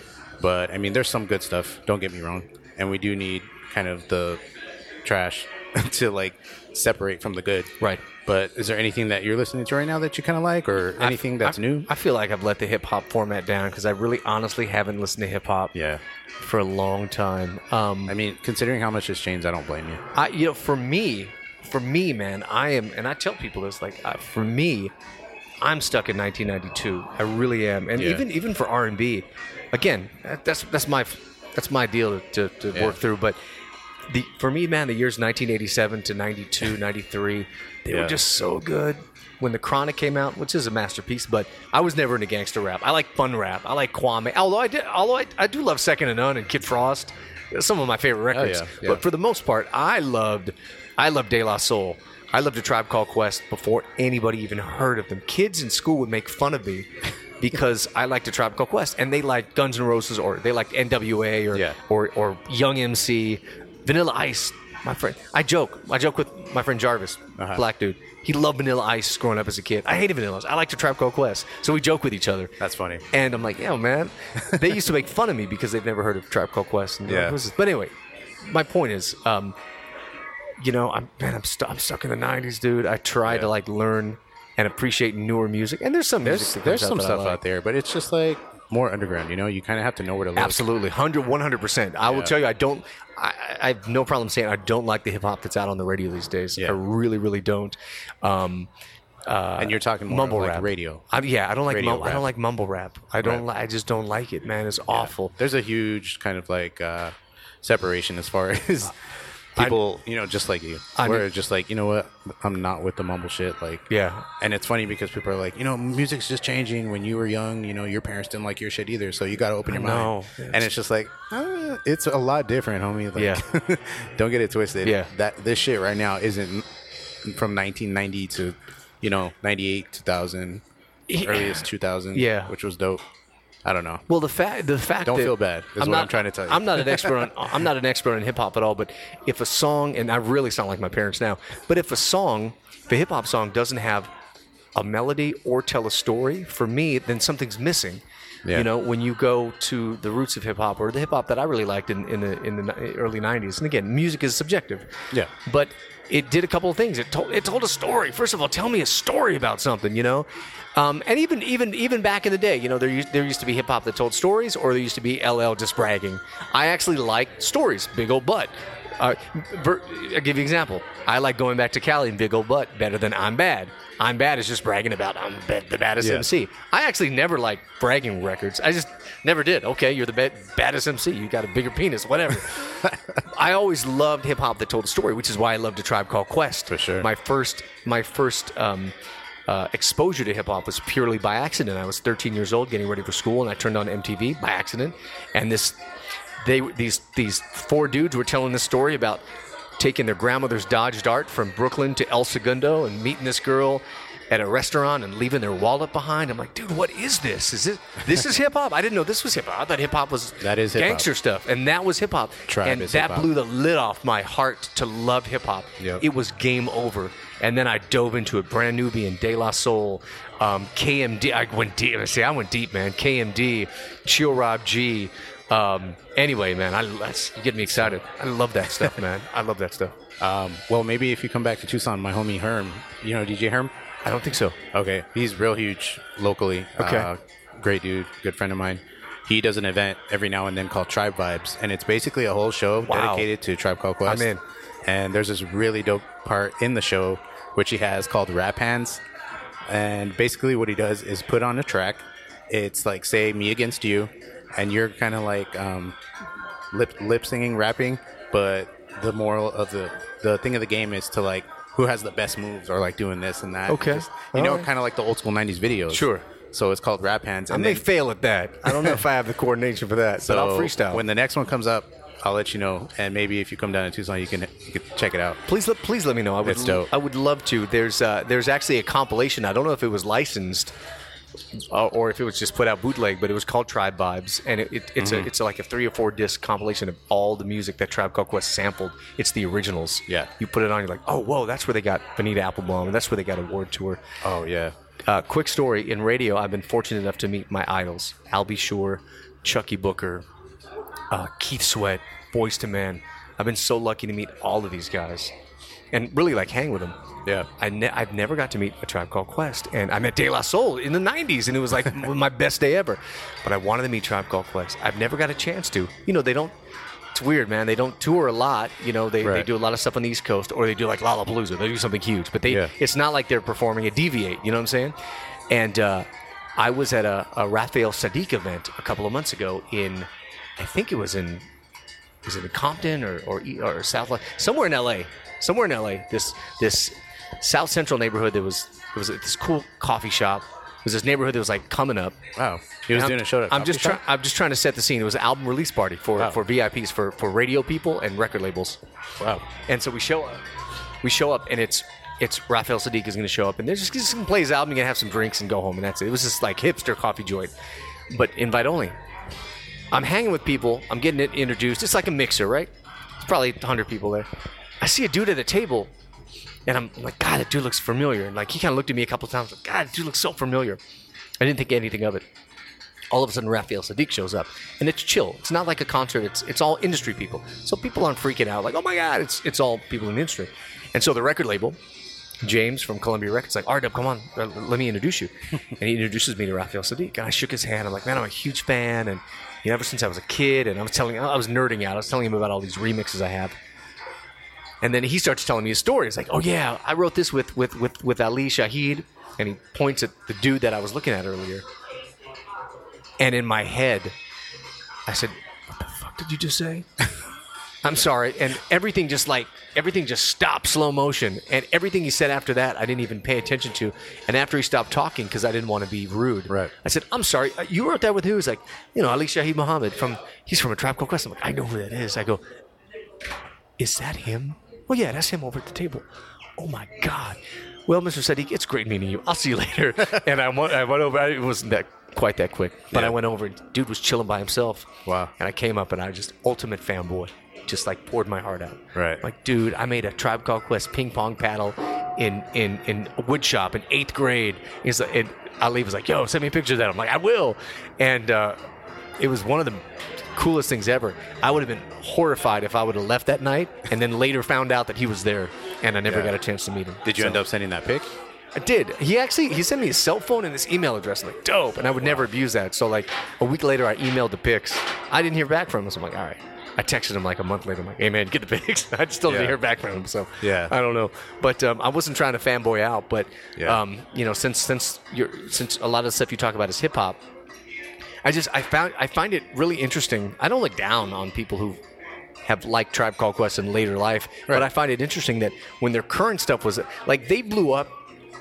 But I mean, there's some good stuff. Don't get me wrong, and we do need kind of the trash to like separate from the good. Right. But is there anything that you're listening to right now that you kind of like, or anything that's I, new? I feel like I've let the hip hop format down because I really honestly haven't listened to hip hop yeah. for a long time. Um, I mean, considering how much has changed, I don't blame you. I, you know, for me, for me, man, I am, and I tell people this, like, uh, for me, I'm stuck in 1992. I really am, and Yeah. even even for R&B, again, that's that's my that's my deal to, to, to Yeah. work through. But the for me, man, the years 1987 to 92, 93, they Yeah. were just so good. When the Chronic came out, which is a masterpiece, but I was never into gangster rap. I like fun rap. I like Kwame. Although I did, although I, I do love Second II None and Kid Frost, some of my favorite oh, records. yeah, yeah. But for the most part, I loved, I loved De La Soul. I loved a Tribe Called Quest before anybody even heard of them. Kids in school would make fun of me because I liked a Tribe Called Quest, and they liked Guns N' Roses or they liked NWA or Yeah. or, or Young MC, Vanilla Ice. My friend, I joke. I joke with my friend Jarvis, Uh-huh. black dude. He loved Vanilla Ice growing up as a kid. I hated Vanilla Ice. I liked a Trap Called Quest, so we joke with each other. That's funny. And I'm like, yo, man, they used to make fun of me because they've never heard of Trap Called Quest. And they're like, Yeah. But anyway, my point is, um, you know, I'm man, I'm, stu- I'm stuck in the '90s, dude. I try to like learn and appreciate newer music, and there's some There's there's some stuff like. out there, but it's just like more underground. You know, you kind of have to know where to look. Absolutely, 100, 100%. I will tell you, I don't, I, I have no problem saying I don't like the hip hop that's out on the radio these days. Yeah. I really, really don't. Um, and you're talking mumble like rap. radio. I, yeah, I don't like mum- I don't like mumble rap. I don't. Right. Li- I just don't like it, man. It's awful. There's a huge kind of like uh, separation as far as people, you know, just like you, I where just like, you know what, I'm not with the mumble shit. Like, Yeah. And it's funny because people are like, you know, music's just changing. When you were young, you know, your parents didn't like your shit either, so you got to open your mind. And it's just like, uh, it's a lot different, homie. Like, Yeah. don't get it twisted. Yeah. That this shit right now isn't from 1990 to, you know, 98, 2000, earliest 2000. Yeah. Which was dope. I don't know. Well, the fact the fact Don't that feel bad, is what I'm trying to tell you. I'm not an expert on I'm not an expert on hip hop at all. But if a song, and I really sound like my parents now, but if a song, if a hip hop song doesn't have a melody or tell a story, for me, then something's missing. Yeah. You know, when you go to the roots of hip hop or the hip hop that I really liked in, in the in the early '90s, and again, music is subjective. Yeah. But it did a couple of things. It told it told a story. First of all, tell me a story about something. You know, um, and even even even back in the day, you know, there used, there used to be hip hop that told stories, or there used to be LL just bragging. I actually like stories. Big old butt. Uh, ver- I'll give you an example. I like going back to Cali and Big Old Butt better than I'm Bad. I'm Bad is just bragging about I'm the baddest Yeah. MC. I actually never liked bragging records. I just never did. Okay, you're the ba- baddest MC. You got a bigger penis, whatever. I always loved hip hop that told a story, which is why I loved a tribe called Quest. For sure. My first, my first um, uh, exposure to hip hop was purely by accident. I was 13 years old, getting ready for school, and I turned on MTV by accident. And this, they these these four dudes were telling this story about taking their grandmother's Dodge Dart from Brooklyn to El Segundo and meeting this girl at a restaurant and leaving their wallet behind. I'm like, dude, what is this? Is it this is hip hop? I didn't know this was hip hop. I thought hip hop was That is hip-hop. gangster stuff, and that was hip hop. And that hip-hop. blew the lid off my heart to love hip hop. Yep. It was game over. And then I dove into it. Brand Nubian, De La Soul, um, KMD. I went deep. See, I went deep, man. KMD, Chill Rob G. Um, anyway, man, I, that's you get me excited. I love that stuff, man. I love that stuff. Um, well, maybe if you come back to Tucson, my homie Herm, you know DJ Herm? I don't think so. Okay, he's real huge locally. Okay. Uh, great dude, good friend of mine. He does an event every now and then called Tribe Vibes, and it's basically a whole show Wow. dedicated to Tribe Called Quest. I'm in. And there's this really dope part in the show which he has called Rap Hands. And basically, what he does is put on a track. It's like, say, me against you, and you're kind of like um, lip lip singing, rapping. But the moral of the the thing of the game is to like who has the best moves or like doing this and that. Okay. Just- you know, Alright. kind of like the old school '90s videos. Sure. So it's called Rap Hands. I And may then- fail at that. I don't know if I have the coordination for that, so but I'll freestyle. When the next one comes up, I'll let you know. And maybe if you come down to Tucson, you can you can check it out. Please let please let me know. I would It's dope. I would love to. There's uh, there's actually a compilation. I don't know if it was licensed uh, or if it was just put out bootleg, but it was called Tribe Vibes, and it, it, it's Mm-hmm. a it's like a three or four disc compilation of all the music that Tribe Called Quest sampled. It's the originals. Yeah. You put it on, you're like, oh whoa, that's where they got Bonita Applebum, and that's where they got Award Tour. Oh yeah. Uh, quick story in radio, I've been fortunate enough to meet my idols: Albie Shore, Chuckii Booker, uh, Keith Sweat, Boyz II Men. I've been so lucky to meet all of these guys, and really like hang with them. Yeah. I ne- I've never got to meet a tribe called Quest, and I met De La Soul in the '90s, and it was like my best day ever. But I wanted to meet Tribe Called Quest. I've never got a chance to. You know, they don't. It's weird, man. They don't tour a lot. You know, they, they do a lot of stuff on the East Coast, or they do like Lollapalooza. They do something huge, but they Yeah. it's not like they're performing a Deviate. You know what I'm saying? And uh, I was at a, a Raphael Saadiq event a couple of months ago in, I think it was in was it in Compton or or, or South somewhere in L.A. Somewhere in L.A. This this South Central neighborhood. that was it was this cool coffee shop. It was this neighborhood that was like coming up. Wow. He was And I'm- doing a show. At a I'm just trying. I'm just trying to set the scene. It was an album release party for Wow. for VIPs for for radio people and record labels. Wow. And so we show up. We show up, and it's it's Raphael Saadiq is going to show up, and they're just, just going to play his album. To have some drinks and go home, and that's it. It was just like hipster coffee joint, but invite only. I'm hanging with people. I'm getting it introduced. It's like a mixer, right? It's probably 100 people there. I see a dude at a table, and I'm like, God, that dude looks familiar. And like he kind of looked at me a couple of times, like, God, that dude looks so familiar. I didn't think anything of it. All of a sudden, Raphael Saadiq shows up, and it's chill. It's not like a concert. It's it's all industry people, so people aren't freaking out like, oh my God, it's it's all people in the industry. And so the record label, James from Columbia Records, like, RW, come on, uh, let me introduce you. and he introduces me to Raphael Saadiq, and I shook his hand. I'm like, man, I'm a huge fan, and you know, ever since I was a kid, and I was telling, I was nerding out. I was telling him about all these remixes I have. And then he starts telling me his story. It's like, oh yeah, I wrote this with with with with Ali Shaheed, and he points at the dude that I was looking at earlier. And in my head, I said, "What the fuck did you just say?" I'm sorry, and everything just like everything just stopped slow motion, and everything he said after that, I didn't even pay attention to. And after he stopped talking, because I didn't want to be rude, Right. I said, "I'm sorry, uh, you wrote that with who?" He's like, "You know, Ali Shaheed Muhammad from he's from a tribe called Quest." I'm like, "I know who that is." I go, is that him? Well, yeah, that's him over at the table. Oh my God. Well, Mr. Saadiq, it's great meeting you. I'll see you later. and I went, I went over. It wasn't that quite that quick, but Yeah. I went over. and Dude was chilling by himself. Wow. And I came up and I just ultimate fanboy, just like poured my heart out. Right. Like, dude, I made a Tribe Called Quest ping pong paddle in in in a wood shop in eighth grade. He's like, and Ali was like, "Yo, send me a picture of that." I'm like, "I will," and. uh it was one of the coolest things ever. I would have been horrified if I would have left that night and then later found out that he was there and I never Yeah. got a chance to meet him. Did you So- end up sending that pic? I did. He actually he sent me his cell phone and his email address. I'm like, dope. And I would never abuse that. So like a week later, I emailed the pics. I didn't hear back from him. So I'm like, all right. I texted him like a month later. I'm like, hey man, get the pics. I still didn't hear back from him. So Yeah. I don't know. But um, I wasn't trying to fanboy out. But Yeah. um, you know, since since you're since a lot of the stuff you talk about is hip hop, I just I found I find it really interesting. I don't look down on people who have liked Tribe Called Quest in later life, but I find it interesting that when their current stuff was like they blew up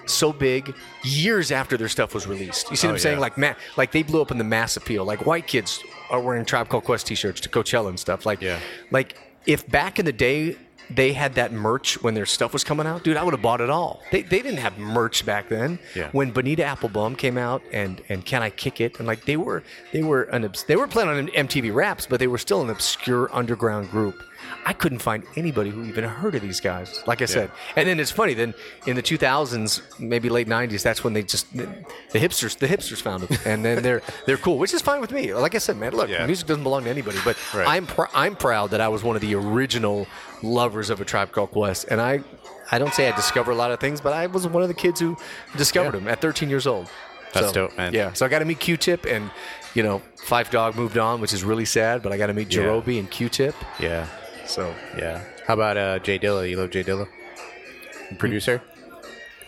so big years after their stuff was released. You see what Oh, I'm saying? yeah. Like ma- like they blew up in the mass appeal. Like white kids are wearing Tribe Called Quest t-shirts to Coachella and stuff. Like Yeah. like if back in the day they had that merch when their stuff was coming out, dude, I would have bought it all. They, they didn't have merch back then. Yeah. When Bonita Applebum came out and and Can I Kick It and like they were they were an obs- they were playing on MTV Raps, but they were still an obscure underground group. I couldn't find anybody who even heard of these guys. Like I said, and then it's funny. Then in the 2000s, maybe late 90s, that's when they just the, the hipsters the hipsters found them, and then they're they're cool, which is fine with me. Like I said, man, look, Yeah. music doesn't belong to anybody, but Right. I'm pr- I'm proud that I was one of the original lovers of a Tribe Called Quest, and I I don't say I discovered a lot of things, but I was one of the kids who discovered them at 13 years old. That's So, dope, man. Yeah, so I got to meet Q-Tip, and you know, Phife Dawg moved on, which is really sad, but I got to meet Yeah. Jarobi and Q-Tip. Yeah. So Yeah. How about uh, J Dilla? You love J Dilla? Producer?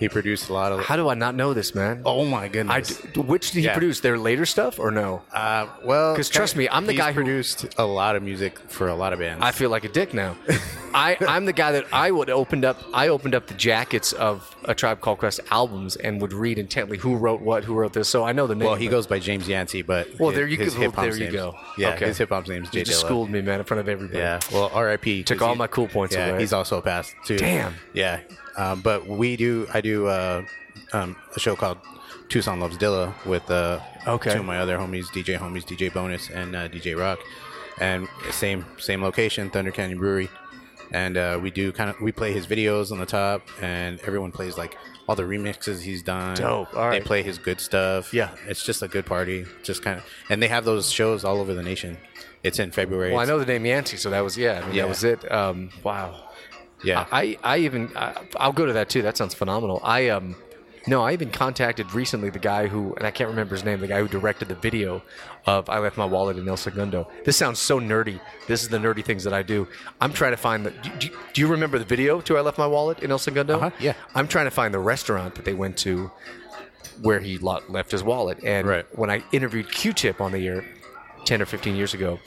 He produced a lot of. How do I not know this, man? Oh my goodness! d- which did he Yeah. produce? Their later stuff or no? uh, well, 'Cause trust me, I'm the he's guy who- produced a lot of music for a lot of bands. I feel like a dick now. I, I'm the guy that I would opened up. I opened up the jackets of a Tribe Called Quest albums and would read intently who wrote what, who wrote this. So I know the name. well, he but- goes by James Yancey, but Well, there you his go. hip-hop's There you name's- go. Yeah, Okay. his hip hop's name's J You just Dilla. schooled me, man, in front of everybody. Yeah, well, R.I.P. Took 'cause all he- my cool points Yeah, away. he's also passed too. Damn. Yeah, um, but we do. I do uh, um, a show called Tucson Loves Dilla with uh, Okay. two of my other homies, DJ homies, DJ Bonus and uh, DJ Rock, and same same location, Thunder Canyon Brewery, and uh, we do kind of we play his videos on the top, and everyone plays like all the remixes he's done. Dope. All They play his good stuff. Yeah. it's just a good party. Just kind of, and they have those shows all over the nation. It's in February. Well, I know the name Yancey, so that was yeah. I mean, Yeah. that was it. Um, wow. Yeah. I, I even I, I'll go to that too. That sounds phenomenal. I um no, I even contacted recently the guy who and I can't remember his name, the guy who directed the video of I left my wallet in El Segundo. This sounds so nerdy. This is the nerdy things that I do. I'm trying to find the. Do, do, do you remember the video to I left my wallet in El Segundo? Uh-huh, yeah. I'm trying to find the restaurant that they went to where he left his wallet. And Right. when I interviewed Q-Tip on the air 10 or 15 years ago,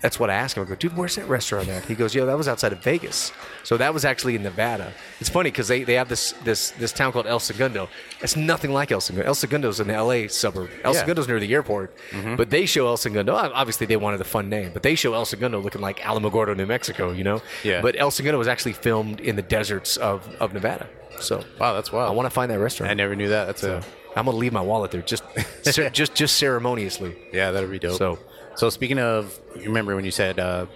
that's what I asked him. I go, dude, where's that restaurant at? He goes, yo, that was outside of Vegas. So that was actually in Nevada. It's funny because they, they have this, this this town called El Segundo. It's nothing like El Segundo. El Segundo's in the LA suburb. El Yeah. Segundo's near the airport. Mm-hmm. But they show El Segundo. Obviously, they wanted a fun name, but they show El Segundo looking like Alamogordo, New Mexico, you know? Yeah. But El Segundo was actually filmed in the deserts of, of Nevada. So wow, that's wild. I want to find that restaurant. I never knew that. That's a I'm gonna leave my wallet there, just just just ceremoniously. yeah, that'd be dope. So- so speaking of, you remember when you said uh,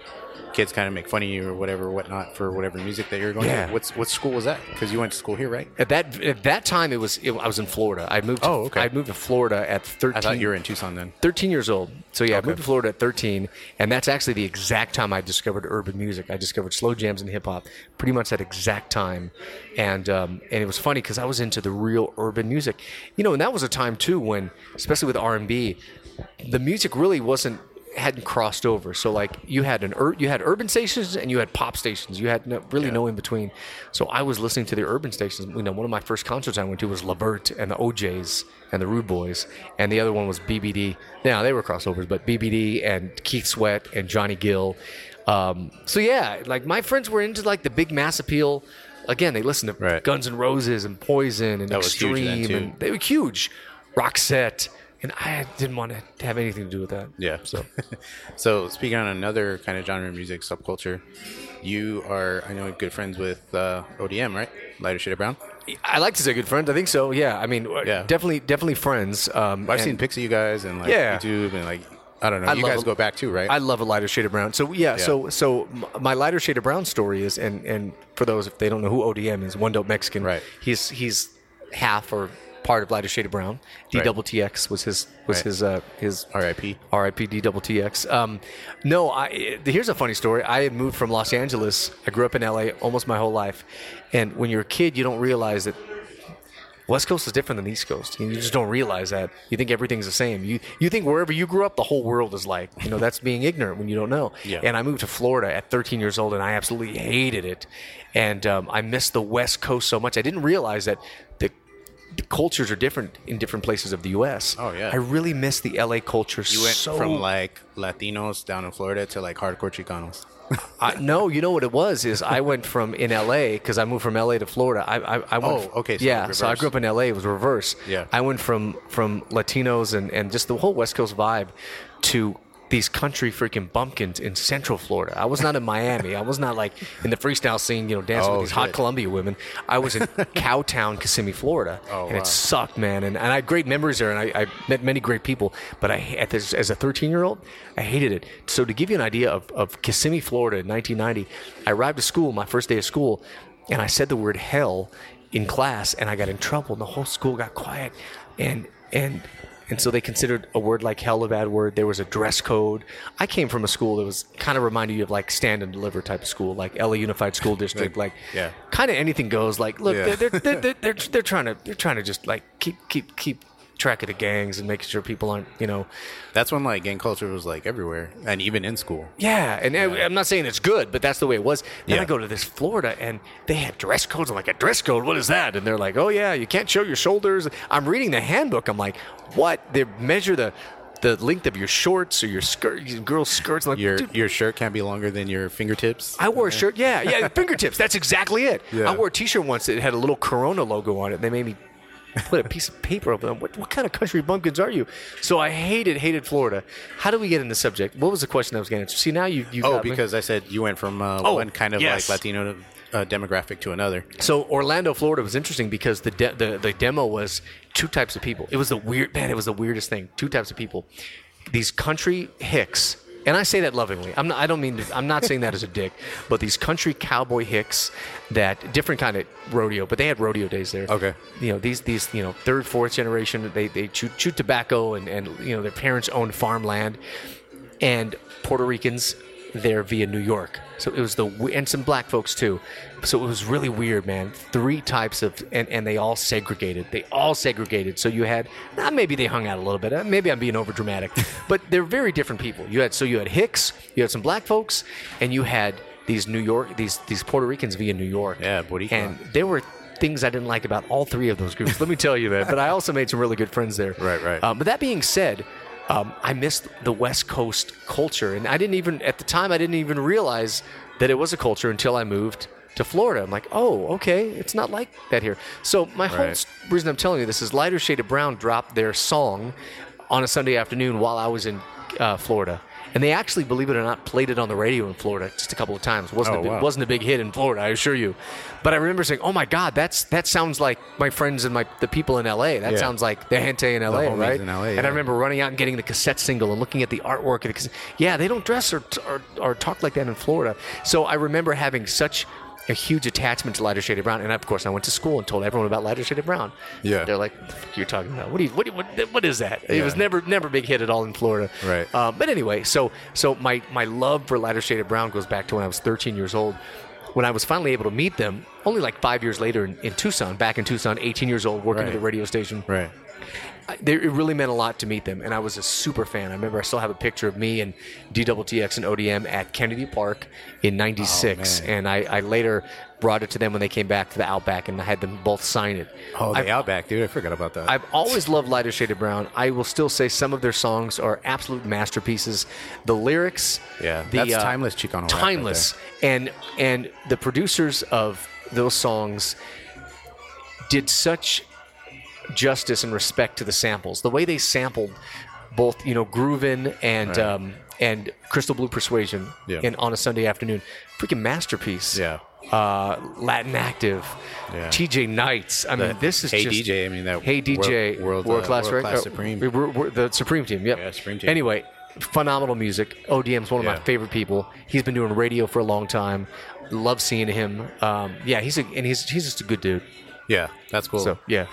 kids kind of make fun of you or whatever, or whatnot for whatever music that you're going Yeah. to? What's what school was that? Because you went to school here, right? At that at that time, it was it, I was in Florida. I moved. To, Oh, okay. I moved to Florida at 13. I thought you were in Tucson then. 13 years old. So yeah, I moved to Florida at 13, and that's actually the exact time I discovered urban music. I discovered slow jams and hip hop pretty much that exact time, and um, and it was funny because I was into the real urban music, you know, and that was a time too when, especially with R and B, the music really wasn't hadn't crossed over. So like you had an ur- you had urban stations and you had pop stations. You had no, really no in between. So I was listening to the urban stations. You know, one of my first concerts I went to was LeVert and the O'Jays and the Rude Boys, and the other one was BBD. Now they were crossovers, but BBD and Keith Sweat and Johnny Gill. Um, so yeah, like my friends were into like the big mass appeal. Again, they listened to Right. Guns and Roses and Poison and That was huge then, Extreme, and they were huge. Roxette, and I didn't want to have anything to do with that. Yeah. So So speaking on another kind of genre of music subculture, you are I know good friends with uh, ODM, right? Lighter Shade of Brown. I like to say good friends. I think so. Yeah. I mean, Yeah. definitely, definitely friends. Um, I've and seen pics of you guys and like Yeah. YouTube and like I don't know. I you guys a- go back too, right? I love a lighter shade of brown. So yeah, so so my lighter shade of brown story is, and and for those if they don't know who ODM is, one dope Mexican. Right. He's he's half or part of lighter shade of brown. D Right. double TX was his was Right. his uh his R.I.P. R.I.P. D double TX. Um, no, I, here's a funny story. I had moved from Los Angeles. I grew up in L.A. almost my whole life, and when you're a kid, you don't realize that West Coast is different than East Coast. You just don't realize that. You think everything's the same. You you think wherever you grew up, the whole world is like. You know, that's being ignorant when you don't know. Yeah. And I moved to Florida at 13 years old, and I absolutely hated it. And um, I missed the West Coast so much. I didn't realize that cultures are different in different places of the U.S. Oh, yeah. I really miss the L.A. culture. You went so from like Latinos down in Florida to like hardcore Chicanos. I, no, you know what it was is I went from in LA because I moved from LA to Florida. I, I, I went. Oh, okay, so yeah, so I grew up in LA. It was reverse. Yeah. I went from from Latinos and and just the whole West Coast vibe to these country freaking bumpkins in Central Florida. I was not in Miami. I was not like in the freestyle scene, you know, dancing Oh, with these hot. Columbia women. I was in Cowtown, Kissimmee, Florida, Oh, and wow. it sucked, man. And, and I had great memories there, and I, I met many great people. But I, at this, as a 13 year old, I hated it. So to give you an idea of, of Kissimmee, Florida, in 1990, I arrived to school, my first day of school, and I said the word hell in class, and I got in trouble, and the whole school got quiet, and and. And so they considered a word like hell a bad word. There was a dress code. I came from a school that was kind of reminded you of like stand and deliver type of school, like LA Unified School District, like yeah. kind of anything goes. Like, look, Yeah. they're, they're, they're, they're, they're trying to they're trying to just like keep keep keep track of the gangs and making sure people aren't, you know, That's when like gang culture was like everywhere, and even in school. yeah. And I- I'm not saying it's good, but that's the way it was. Then I go to this Florida and they had dress codes. I'm like, a dress code? What is that? And they're like, oh yeah, you can't show your shoulders. I'm reading the handbook. I'm like, what? They measure the the length of your shorts or your skirt, your girls' skirts. Like, Your dude, your shirt can't be longer than your fingertips. I wore a shirt. Yeah, yeah, fingertips. That's exactly it. Yeah. I wore a T-shirt once that had a little Corona logo on it. They made me put a piece of paper over them. What, what kind of country bumpkins are you? So I hated, hated Florida. How do we get in the subject? What was the question I was getting? to? See, now you, you oh, got me. because I said you went from uh, Oh, one kind of yes. like Latino uh, demographic to another. So Orlando, Florida was interesting because the, de- the the demo was two types of people. It was the weird man. It was the weirdest thing. Two types of people. These country hicks, and I say that lovingly. I'm not. I don't mean. To, I'm not saying that as a dick. But these country cowboy hicks that different kind of rodeo, but they had rodeo days there. Okay. You know these these you know third fourth generation. They they chew, chew tobacco and and you know their parents owned farmland, and Puerto Ricans there via New York. So it was the and some black folks too. So it was really weird, man. Three types of and, and they all segregated. They all segregated. So you had nah, maybe they hung out a little bit. Uh, Maybe I'm being over dramatic, but they're very different people. You had so you had Hicks, you had some black folks, and you had these New York these these Puerto Ricans via New York. Yeah, Boricua. And there were things I didn't like about all three of those groups. Let me tell you that. But I also made some really good friends there. Right, right. Um, but that being said, um, I missed the West Coast culture, and I didn't even at the time I didn't even realize that it was a culture until I moved to Florida. I'm like, oh, okay, it's not like that here. So my whole Right. reason I'm telling you this is Lighter Shade of Brown dropped their song on a Sunday afternoon while I was in uh, Florida. And they actually, believe it or not, played it on the radio in Florida just a couple of times. wasn't Oh, a, big- wow. wasn't a big hit in Florida, I assure you. But I remember saying, "Oh my God, that's that sounds like my friends and my the people in LA. That Yeah. sounds like the gente in LA, right?" in LA, and. I remember running out and getting the cassette single and looking at the artwork of the cassette. Yeah, they don't dress or, or or talk like that in Florida. So I remember having such a huge attachment to Lighter Shade of Brown, and of course I went to school and told everyone about Lighter Shade of Brown. Yeah. they're like, "The fuck you're talking about? What do you what, what, what is that?" It was never never a big hit at all in Florida. Right. Um, but anyway, so so my my love for Lighter Shade of Brown goes back to when I was 13 years old. When I was finally able to meet them, only like five years later in, in Tucson, back in Tucson, 18 years old, working at Right. the radio station. Right. They, it really meant a lot to meet them, and I was a super fan. I remember I still have a picture of me and DWTX and ODM at Kennedy Park in '96, Oh, and I, I later brought it to them when they came back to the Outback, and I had them both sign it. Oh, I've- the Outback, dude. I forgot about that. I've always loved Lighter Shade of Brown. I will still say some of their songs are absolute masterpieces. The lyrics, Yeah, the, that's uh, timeless Chicano rap right timeless, and and the producers of those songs did such justice and respect to the samples. The way they sampled both, you know, Groovin and Right. um, and Crystal Blue Persuasion Yeah. in on a Sunday afternoon, freaking masterpiece. Yeah. Uh, Latin Active, Yeah. TJ Knights. I mean, this is Hey just DJ, I mean, that Hey DJ, world- world, world, uh, class, right? world-class Uh, Supreme. we- we're- we're- the Supreme team. Yep. Yeah, Supreme team. Anyway, phenomenal music. ODM's one of my favorite people. He's been doing radio for a long time. Love seeing him. Um, yeah, he's a and he's he's just a good dude. Yeah, that's cool. So yeah.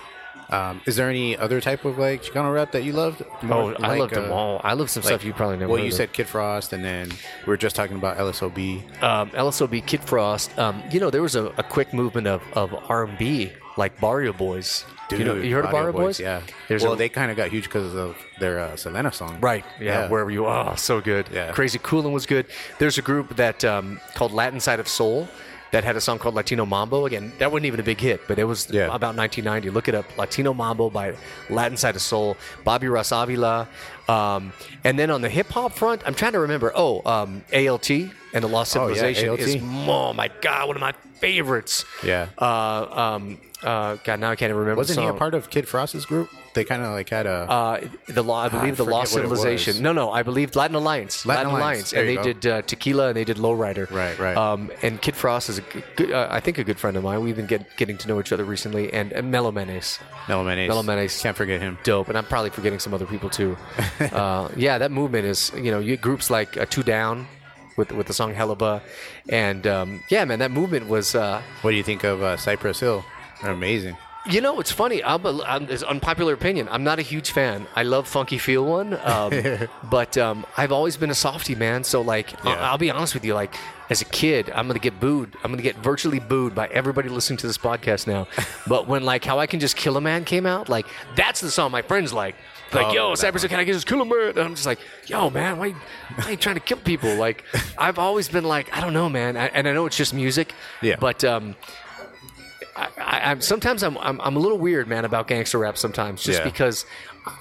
Um, is there any other type of like Chicano rap that you loved? Oh, More I like, loved them uh, all. I love some like- stuff you probably never. Well, you of. said Kid Frost, and then we were just talking about LSOB. um, LSOB, Kid Frost. Um, you know, there was a, a quick movement of, of R&B, like Barrio Boyzz. Dude, you know, you heard of Barrio Boyzz? Yeah. There's well, a, they kind of got huge because of their uh, Selena song. Right. Yeah, Wherever you are. Oh, so good. Yeah. Crazy Coolin was good. There's a group that um, called Latin Side of Soul that had a song called Latino Mambo. Again, that wasn't even a big hit, but it was Yeah. about 1990. Look it up. Latino Mambo by Latin Side of Soul. Bobby Ross Avila. Um, and then on the hip hop front, I'm trying to remember. Oh, um, ALT and the Lost Oh, yeah, Civilization is, oh my God, one of my favorites. Yeah. Uh, um, uh, God, now I can't even remember. Wasn't the he a part of Kid Frost's group? They kind of like had a. Uh, the law, I believe the Lost what it was. Civilization. No, no, I believe Latin Alliance. Latin Alliance. There and they go. did uh, Tequila and they did Lowrider. Right, right. Um, and Kid Frost is a good, uh, I think a good friend of mine. We've been get, getting to know each other recently. And, and Mellow Man Ace, Melo Menes. Mellow Man Ace. Can't forget him. dope. And I'm probably forgetting some other people too. uh, yeah, that movement is you know you groups like uh, Two Down. With, with the song Helaba, and um, yeah, man, that movement was uh, What do you think of uh, Cypress Hill? Amazing. You know, it's funny. I'm, a, I'm it's unpopular opinion. I'm not a huge fan. I love Funky Feel One, um, but um, I've always been a softy man. So like, I'll, Yeah. I'll be honest with you. Like, as a kid, I'm gonna get booed. I'm gonna get virtually booed by everybody listening to this podcast now. but when like How I Can Just Kill a Man came out, like that's the song my friends like. Like, Oh, yo, Cypress, can I just kill a man? And I'm just like, yo, man, why, why are you trying to kill people? Like, I've always been like, I don't know, man. I, and I know it's just music. Yeah. But um, I, I, I'm sometimes I'm, I'm I'm a little weird, man, about gangster rap. Sometimes just Yeah. because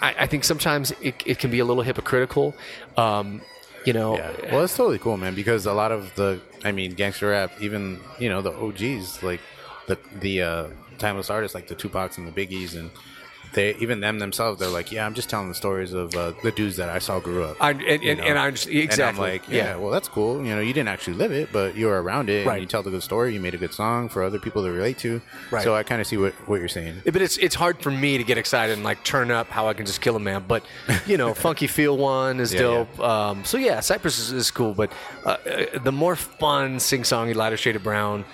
I, I think sometimes it, it can be a little hypocritical. Um, you know, Yeah. Well, it's totally cool, man, because a lot of the, I mean, gangster rap, even, you know, the OGs, like the, the, uh, timeless artists like the Tupacs and the Biggies and they, even them themselves, they're like, yeah, I'm just telling the stories of uh, the dudes that I saw grew up. I, and, and, you know? and I'm just, exactly And I'm like, yeah, well, that's cool. You know, you didn't actually live it, but you were around it. Right. And you tell the good story. You made a good song for other people to relate to. Right. So I kind of see what, what you're saying. But it's it's hard for me to get excited and like turn up how I can just kill a man. But you know, Funky Feel One is Yeah, dope. Um, so yeah, Cypress is, is cool. But uh, uh, the more fun sing songy lighter shade of brown,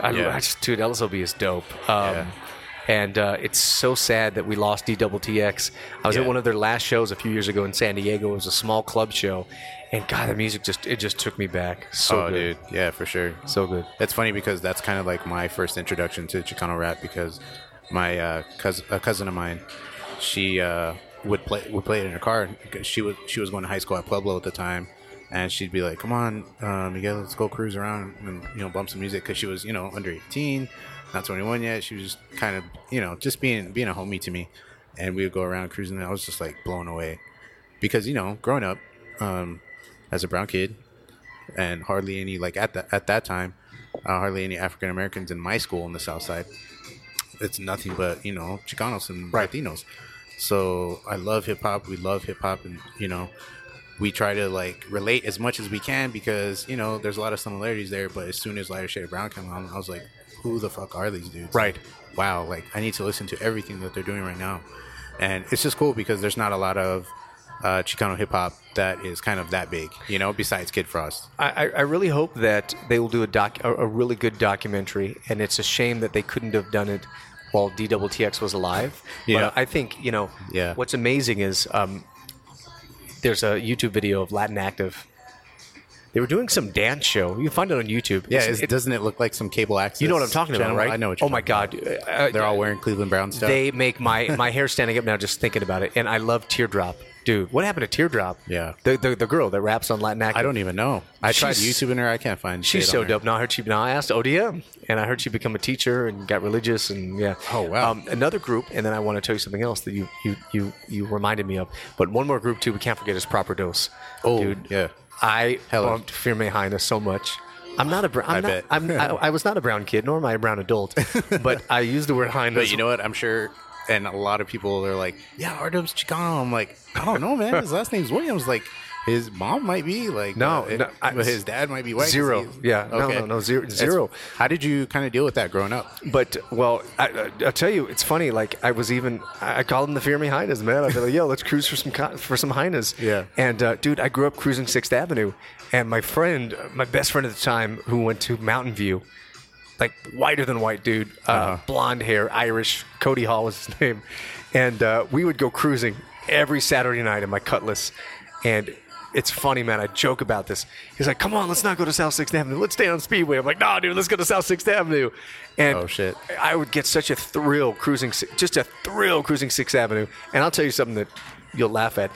I, Yeah. I just dude, LSOB is dope. Um, Yeah. And uh, it's so sad that we lost DWTX. I was Yeah. at one of their last shows a few years ago in San Diego. It was a small club show, and God, the music just it just took me back. So oh, good, dude. Yeah, for sure. so good. That's funny because that's kind of like my first introduction to Chicano rap because my uh, cousin, a cousin of mine, she uh, would play would play it in her car. because She was she was going to high school at Pueblo at the time, and she'd be like, "Come on, uh, Miguel, let's go cruise around and you know bump some music." Because she was you know under eighteen, not twenty one yet. She was just kind of you know just being being a homie to me, and we would go around cruising. And I was just like blown away because you know growing up um, as a brown kid and hardly any like at that at that time, uh, hardly any African Americans in my school in the South Side. It's nothing but you know Chicanos and Right. Latinos. So I love hip hop. We love hip hop, and you know we try to like relate as much as we can because you know there's a lot of similarities there. But as soon as Lighter Shade of Brown came on, I was like, who the fuck are these dudes? Right. Like, wow. Like I need to listen to everything that they're doing right now, and it's just cool because there's not a lot of uh, Chicano hip hop that is kind of that big, you know, besides Kid Frost. I, I I really hope that they will do a doc, a, a really good documentary, and it's a shame that they couldn't have done it while DWTX was alive. Yeah. But I think you know. Yeah. What's amazing is um, there's a YouTube video of Latin Active. They were doing some dance show. You can find it on YouTube. Yeah, it- doesn't it look like some cable access? you know what I'm talking channel? about, right? I know what Oh you're my talking God. Uh, They're all wearing Cleveland Brown stuff. They make my my hair standing up now just thinking about it, and I love Teardrop, dude. What happened to Teardrop? Yeah. the the, the girl that raps on Latin Active. I don't even know. I tried She's- YouTubing her. I can't find. She's shit so on her. dope. Now I heard she. Now I asked ODM, and I heard she become a teacher and got religious, and yeah. Oh, wow. Um, another group, and then I want to tell you something else that you you you you reminded me of. But one more group too. We can't forget is Proper Dos. Oh, dude. yeah. I Hella. bumped Fear Highness so much. I'm not a brown. I'm I not, bet. I'm, I, I was not a brown kid, nor am I a brown adult. but I used the word highness. But you know what? I'm sure, and a lot of people are like, "Yeah, R Dub's Chicano." I'm like, I don't know, man. His last name's Williams. Like, his mom might be like, No, uh, no, I- but his dad might be white. Zero. Yeah, no, no, no, zero- zero. How did you kind of deal with that growing up? But well, I, I, I'll tell you, it's funny. Like I was even, I called him the Fear Me Hyenas, man. I'd be like, "Yo, let's cruise for some for some hyenas." Yeah. And uh, dude, I grew up cruising Sixth Avenue, and my friend, my best friend at the time, who went to Mountain View, like whiter than white dude, uh, Uh-huh. blonde hair, Irish. Cody Hall was his name, and uh, we would go cruising every Saturday night in my Cutlass, and. It's funny, man. I joke about this. He's like, "Come on, let's not go to South Sixth Avenue. Let's stay on Speedway." I'm like, "No, dude, let's go to South Sixth Avenue." And Oh, shit. I would get such a thrill cruising, just a thrill cruising Sixth Avenue. And I'll tell you something that you'll laugh at,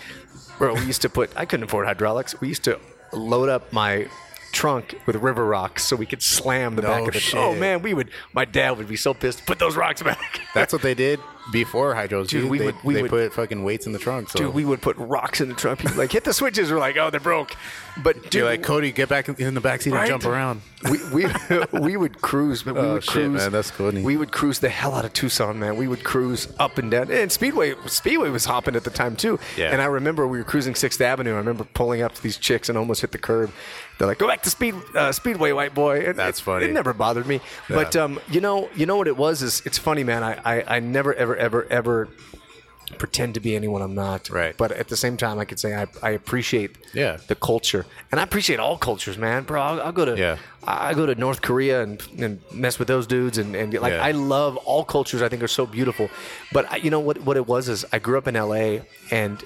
bro. We used to put. I couldn't afford hydraulics. We used to load up my trunk with river rocks so we could slam the No back of it. shit. Oh man, we would. My dad would be so pissed. Put those rocks back. That's what they did before hydros. Dude, Dude, we they, would- we they would- put fucking weights in the trunk. So Dude, we would put rocks in the trunk. People like hit the switches. We're like, oh, they're broke. But dude, you're like Cody, get back in the backseat Right? and jump around. we we we would cruise, but we Oh, would shit, cruise. man, that's cool. We would cruise the hell out of Tucson, man. We would cruise up and down, and Speedway Speedway was hopping at the time too. Yeah. And I remember we were cruising Sixth Avenue. I remember pulling up to these chicks and almost hit the curb. They're like, "Go back to Speed uh, Speedway, white boy." And That's it, funny. It never bothered me, but um, you know, you know what it was is it's funny, man. I, I I never ever ever ever pretend to be anyone I'm not. Right. But at the same time, I could say I, I appreciate Yeah. the culture, and I appreciate all cultures, man, bro. I'll, I'll go to Yeah. I I go to North Korea and, and mess with those dudes, and, and like Yeah. I love all cultures. I think are so beautiful. But I, you know what what it was is I grew up in L.A. and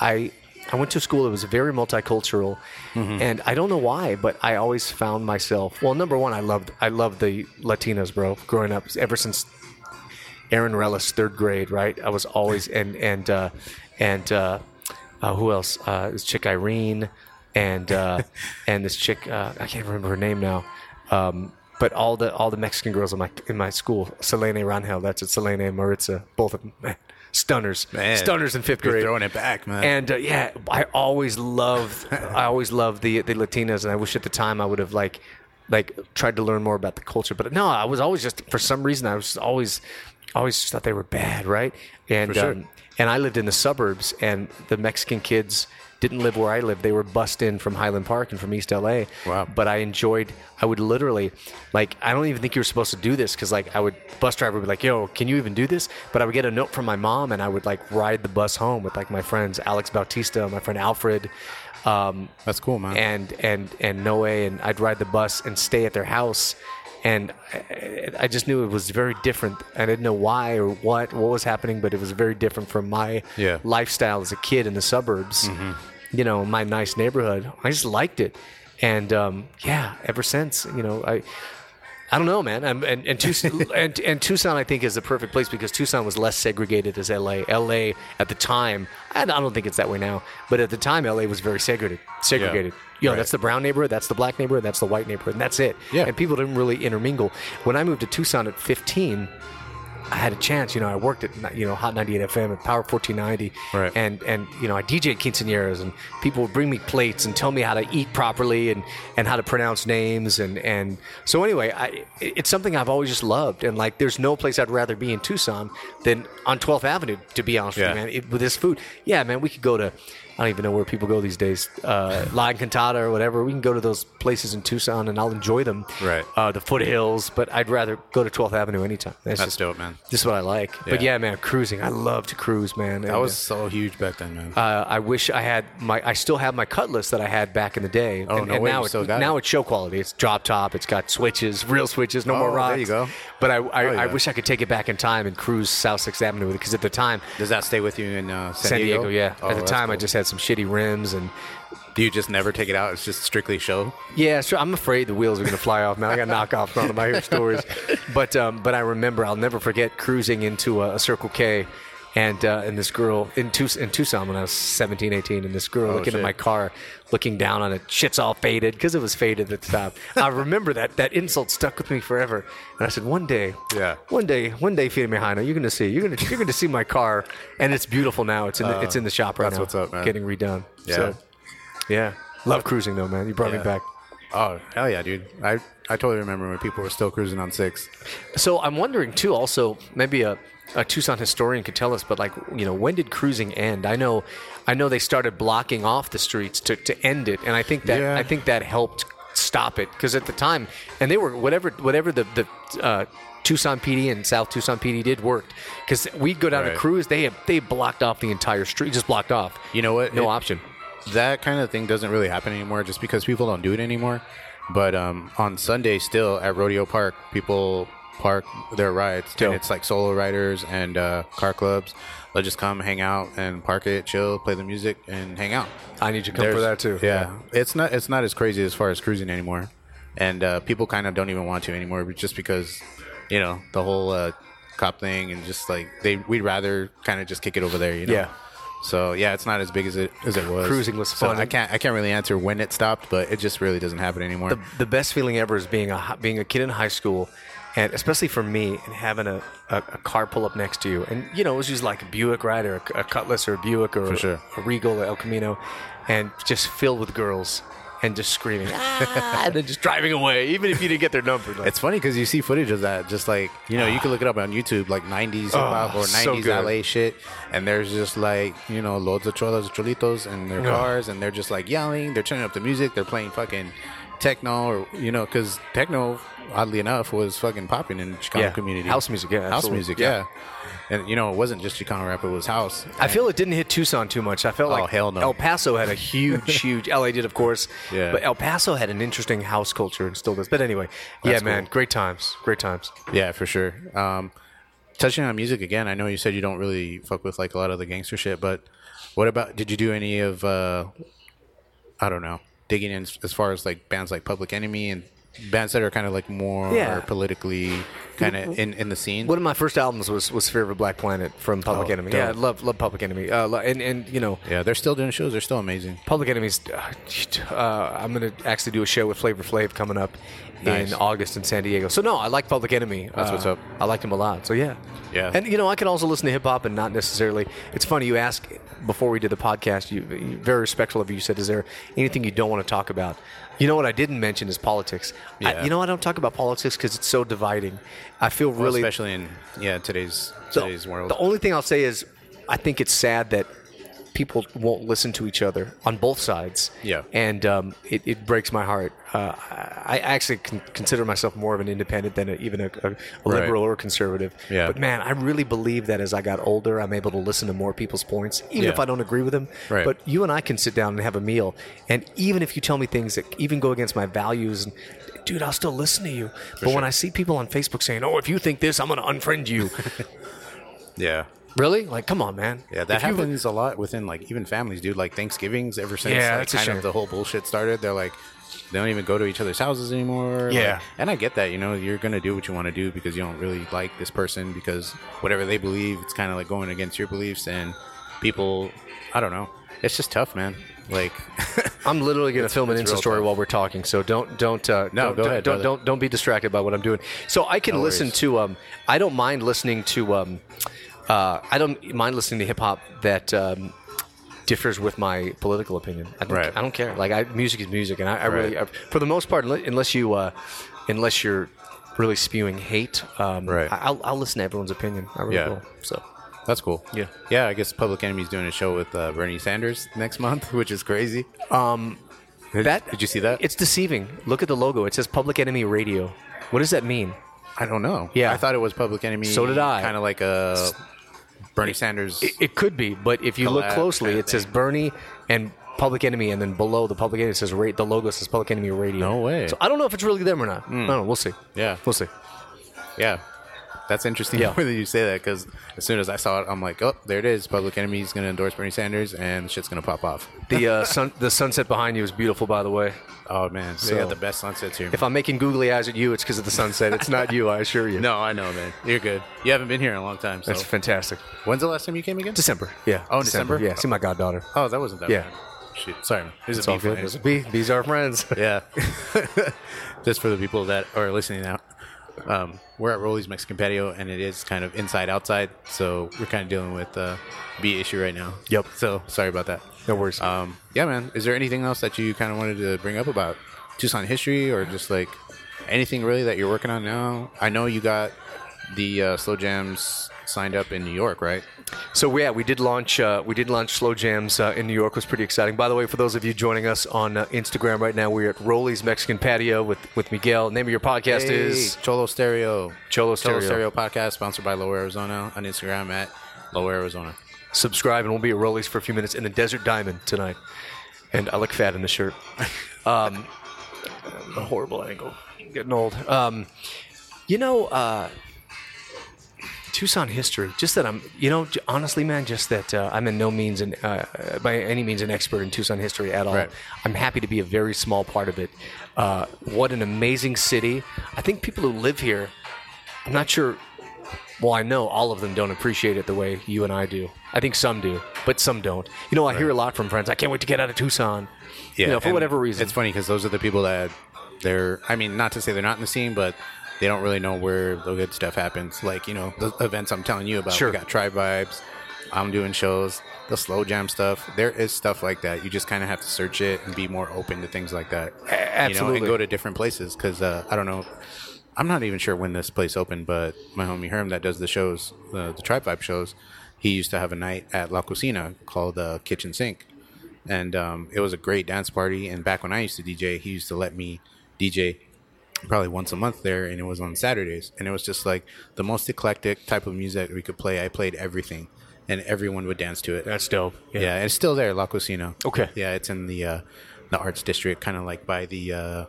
I I went to school that was very multicultural, Mm-hmm. and I don't know why, but I always found myself. Well, number one, I loved I loved the Latinos, bro. Growing up, ever since Aaron Rellis, third grade, right? I was always and and uh, and uh, uh, who else? Uh, this chick Irene, and uh, and this chick uh, I can't remember her name now. Um, but all the all the Mexican girls in my in my school, Selene Rangel, that's it, Selene and Maritza, both of them, man, stunners, Man, stunners in 5th you're grade. throwing it back, man. And uh, yeah, I always loved, I always loved the the Latinas, and I wish at the time I would have like, like tried to learn more about the culture. But no, I was always just for some reason I was always, always just thought they were bad, right? And sure. um, and I lived in the suburbs, and the Mexican kids didn't live where I lived. They were bussed in from Highland Park and from East LA. Wow. But I enjoyed. I would literally, like, I don't even think you were supposed to do this because, like, I would bus driver would be like, "Yo, can you even do this?" But I would get a note from my mom, and I would like ride the bus home with like my friends Alex Bautista, my friend Alfred. Um, That's cool, man. and and and Noe, and I'd ride the bus and stay at their house, and I, I just knew it was very different. I didn't know why or what what was happening, but it was very different from my Yeah. lifestyle as a kid in the suburbs. You know, my nice neighborhood. I just liked it, and um, yeah, ever since, you know, I. I don't know, man. And, and, and, Tucson, and, and Tucson, I think, is the perfect place because Tucson was less segregated as LA. LA at the time, I don't think it's that way now, but at the time, LA was very segregated. Segregated. Yo, Right. that's the brown neighborhood, that's the black neighborhood, that's the white neighborhood, and that's it. Yeah. And people didn't really intermingle. When I moved to Tucson at 15, I had a chance. You know, I worked at you know Hot 98 FM at Power 1490, Right. and and you know I DJed quinceañeras, and people would bring me plates and tell me how to eat properly and and how to pronounce names, and and so anyway, I it's something I've always just loved, and like there's no place I'd rather be in Tucson than on 12th Avenue. To be honest Yeah. with you, man, it, with this food, yeah, man, we could go to. I don't even know where people go these days, uh, La Encantada or whatever. We can go to those places in Tucson, and I'll enjoy them. Right. Uh, the foothills, but I'd rather go to 12th Avenue anytime. That's, That's just, dope, man. this is what I like. But Yeah. yeah, man, cruising. I love to cruise, man. That And, was so huge back then, man. Uh, I wish I had my. I still have my Cutlass that I had back in the day. Oh, and, no and way, now it- now it? it's show quality. It's drop top. It's got switches, real switches, no more Oh, rocks. there you go. But I, I, Oh, yeah. I wish I could take it back in time and cruise South Sixth Avenue with it because at the time, Does that stay with you in uh, San, San Diego, yeah. Oh, at the time, I just had some shitty rims and. Do you just never take it out? It's just strictly show. Yeah, sure. I'm afraid the wheels are going to fly off, man. I got knockoffs on them. I hear stories, but um, but I remember I'll never forget cruising into a, a Circle K, and uh, and this girl in, Tuc- in Tucson when I was 17, 18, and this girl Oh, looking shit. at my car, looking down on it. Shit's all faded because it was faded at the top. I remember that that insult stuck with me forever. And I said, one day, Yeah. one day, one day, Fiat Mejano, you're going to see, you're to you're to see my car, and it's beautiful now. It's in the, it's in the shop right Uh, that's now. what's up, man. Getting redone. Yeah. So, yeah. Love cruising though, man. You brought Yeah. me back. Oh hell yeah, dude! I I totally remember when people were still cruising on six. So I'm wondering too. Also, maybe a, a Tucson historian could tell us. But like, you know, when did cruising end? I know, I know they started blocking off the streets to, to end it, and I think that Yeah. I think that helped stop it because at the time, and they were whatever whatever the the. Uh, Tucson PD and South Tucson PD did worked because we'd go down Right. to cruise. They had, they blocked off the entire street, just blocked off. You know what? No It- option. that kind of thing doesn't really happen anymore just because people don't do it anymore. But um, on Sunday, still at Rodeo Park, people park their rides, and it's like solo riders and uh, car clubs. They'll just come, hang out, and park it, chill, play the music, and hang out. I need to come for that too. Yeah, it's not it's not as crazy as far as cruising anymore, and uh, people kind of don't even want to anymore, just because you know the whole uh, cop thing and just like they we'd rather kind of just kick it over there, you know. Yeah. So yeah, it's not as big as it as it was. Cruising was So fun. I can't I can't really answer when it stopped, but it just really doesn't happen anymore. the, the best feeling ever is being a being a kid in high school, and especially for me, and having a, a, a car pull up next to you, and you know it was just like a Buick, right, or a, a Cutlass, or a Buick, or For sure. a Regal, or El Camino, and just filled with girls and just screaming, ah, and then just driving away, even if you didn't get their number. Like, it's funny because you see footage of that, just like you know, you can look it up on YouTube, like '90s hip hop or Oh, so '90s. LA shit, and there's just like you know, loads of cholas, cholitos in their Oh. cars, and they're just like yelling, they're turning up the music, they're playing fucking techno or you know because techno oddly enough was fucking popping in the Chicano Yeah. community. House music, yeah, house absolutely. music, Yeah. yeah. And you know it wasn't just Chicano rap; it was house. I feel it didn't hit Tucson too much. I felt Oh, like hell no. El Paso had a huge, huge. LA did, of course. Yeah. But El Paso had an interesting house culture and still does. But anyway, yeah, That's man, great times, great times. Yeah, for sure. Um, touching on music again, I know you said you don't really fuck with like a lot of the gangster shit, but what about? Did you do any of? Uh, I don't know, digging in as far as like bands like Public Enemy and bands that are kind of like more Yeah. politically kind of in, in the scene. One of my first albums was was Fear of a Black Planet from Public Oh, Enemy. dope. Yeah, I love love Public Enemy. Uh, and and you know, yeah, they're still doing shows. They're still amazing. Public Enemy's. Uh, uh, I'm gonna actually do a show with Flavor Flav coming up Nice. in August in San Diego. So no, I like Public Enemy. That's Uh, what's up. I liked him a lot. So yeah, Yeah. And you know, I can also listen to hip hop and not necessarily. It's funny you ask before we did the podcast. You, you very respectful of you. You said, "Is there anything you don't want to talk about?" You know what I didn't mention is politics. I, you know I don't talk about politics because it's so dividing. I feel Well, really especially in yeah today's the- today's world. The only thing I'll say is, I think it's sad that people won't listen to each other on both sides. Yeah. and um, it, it breaks my heart. Uh, I actually con- consider myself more of an independent than a, even a, a, Right. liberal or conservative. Yeah. But man, I really believe that as I got older, I'm able to listen to more people's points, even Yeah. if I don't agree with them. Right. But you and I can sit down and have a meal, and even if you tell me things that even go against my values and. Dude, I'll still listen to you. but when. I see people on Facebook saying, "Oh, if you think this, I'm going to unfriend you," yeah. Really? Like, come on, man. Yeah, that If you- happens a lot within like even families, dude. Like Thanksgivings, ever since Yeah, like, that's a kind shame. of the whole bullshit started, they're like they don't even go to each other's houses anymore. like- Yeah. and I get that. You know, you're gonna do what you want to do because you don't really like this person because whatever they believe, it's kind of like going against your beliefs. And people, I don't know. It's just tough, man. Like, I'm literally going to film an it's Insta real story tough. while we're talking, so don't don't uh, No, don't, go don't, ahead, don't, brother. don't don't be distracted by what I'm doing. So I can No listen worries. to um I don't mind listening to um uh I don't mind listening to hip hop that um differs with my political opinion. I don't, Right. I don't care. Like I, music is music, and I, I really Right. I, for the most part, unless you uh unless you're really spewing hate, um, Right. I, I'll, I'll listen to everyone's opinion. I really Yeah. will. So that's cool. Yeah. yeah. I guess Public Enemy's doing a show with uh, Bernie Sanders next month, which is crazy. that Did you see that? It's deceiving. Look at the logo. It says Public Enemy Radio. What does that mean? I don't know. Yeah. I thought it was Public Enemy. So did I. Kind of like a Bernie Sanders. It, it could be, but if you look closely, it says. Bernie and Public Enemy, and then below the Public Enemy it says ra- the logo says Public Enemy Radio. No way. So I don't know if it's really them or not. Hmm. I don't know. We'll see. Yeah. We'll see. Yeah, that's interesting. Yeah. That you say that because as soon as I saw it, I'm like, oh, there it is. Public Enemy is going to endorse Bernie Sanders, and shit's going to pop off. The uh, sun, the sunset behind you is beautiful, by the way. Oh man, they So- got the best sunsets here. If I'm making googly eyes at you, it's because of the sunset. It's not you, I assure you. no, I know, man. You're good. You haven't been here in a long time. So That's fantastic. when's the last time you came again? December. Yeah. Oh, December? Yeah. See my goddaughter. Oh, that wasn't that Yeah. bad. Shit, sorry. man. It's a all good. It's a bee. These are friends. Yeah. Just for the people that are listening out. Um, we're at Rolly's Mexican Patio, and it is kind of inside outside, so we're kind of dealing with uh, bee issue right now. Yep. So sorry about that. No worries. Um, yeah, man. Is there anything else that you kind of wanted to bring up about Tucson history, or just like anything really that you're working on now? I know you got the uh, slow jams signed up in New York, right? So yeah, we did launch uh, we did launch Slow Jams uh, in New York. It was pretty exciting. By the way, for those of you joining us on uh, Instagram right now, we're at Rolly's Mexican Patio with with Miguel. Name of your podcast is Cholo Stereo. Cholo Cholo Stereo. Stereo podcast sponsored by Lower Arizona on Instagram at Lower Arizona. Subscribe, and we'll be at Rolly's for a few minutes in the Desert Diamond tonight. And I look fat in the shirt. Um, a horrible angle. I'm getting old. Um, you know, uh, Tucson history. Just that I'm, you know, honestly, man, just that uh, I'm in no means an, uh, by any means an expert in Tucson history at all. Right. I'm happy to be a very small part of it. Uh, what an amazing city! I think people who live here, I'm not sure. Well, I know all of them don't appreciate it the way you and I do. I think some do, but some don't. You know, I hear a lot from friends. I can't wait to get out of Tucson. Yeah, you know, for whatever reason. It's funny because those are the people that they're. I mean, not to say they're not in the scene, but they don't really know where the good stuff happens. Like you know, the events I'm telling you about. Sure. We got Tribe Vibes. I'm doing shows. The slow jam stuff. There is stuff like that. You just kind of have to search it and be more open to things like that. Absolutely. You know, and go to different places because uh, I don't know. I'm not even sure when this place opened, but my homie Herm that does the shows, the, the Tribe Vibe shows, he used to have a night at La Cocina called uh, Kitchen Sink and um, it was a great dance party. And back when I used to DJ, he used to let me DJ probably once a month there, and it was on Saturdays, and it was just like the most eclectic type of music we could play. I played everything, and everyone would dance to it. That's dope. Yeah, and it's still there, La Cocina. Okay. Yeah, it's in the uh, the arts district, kind of like by the uh,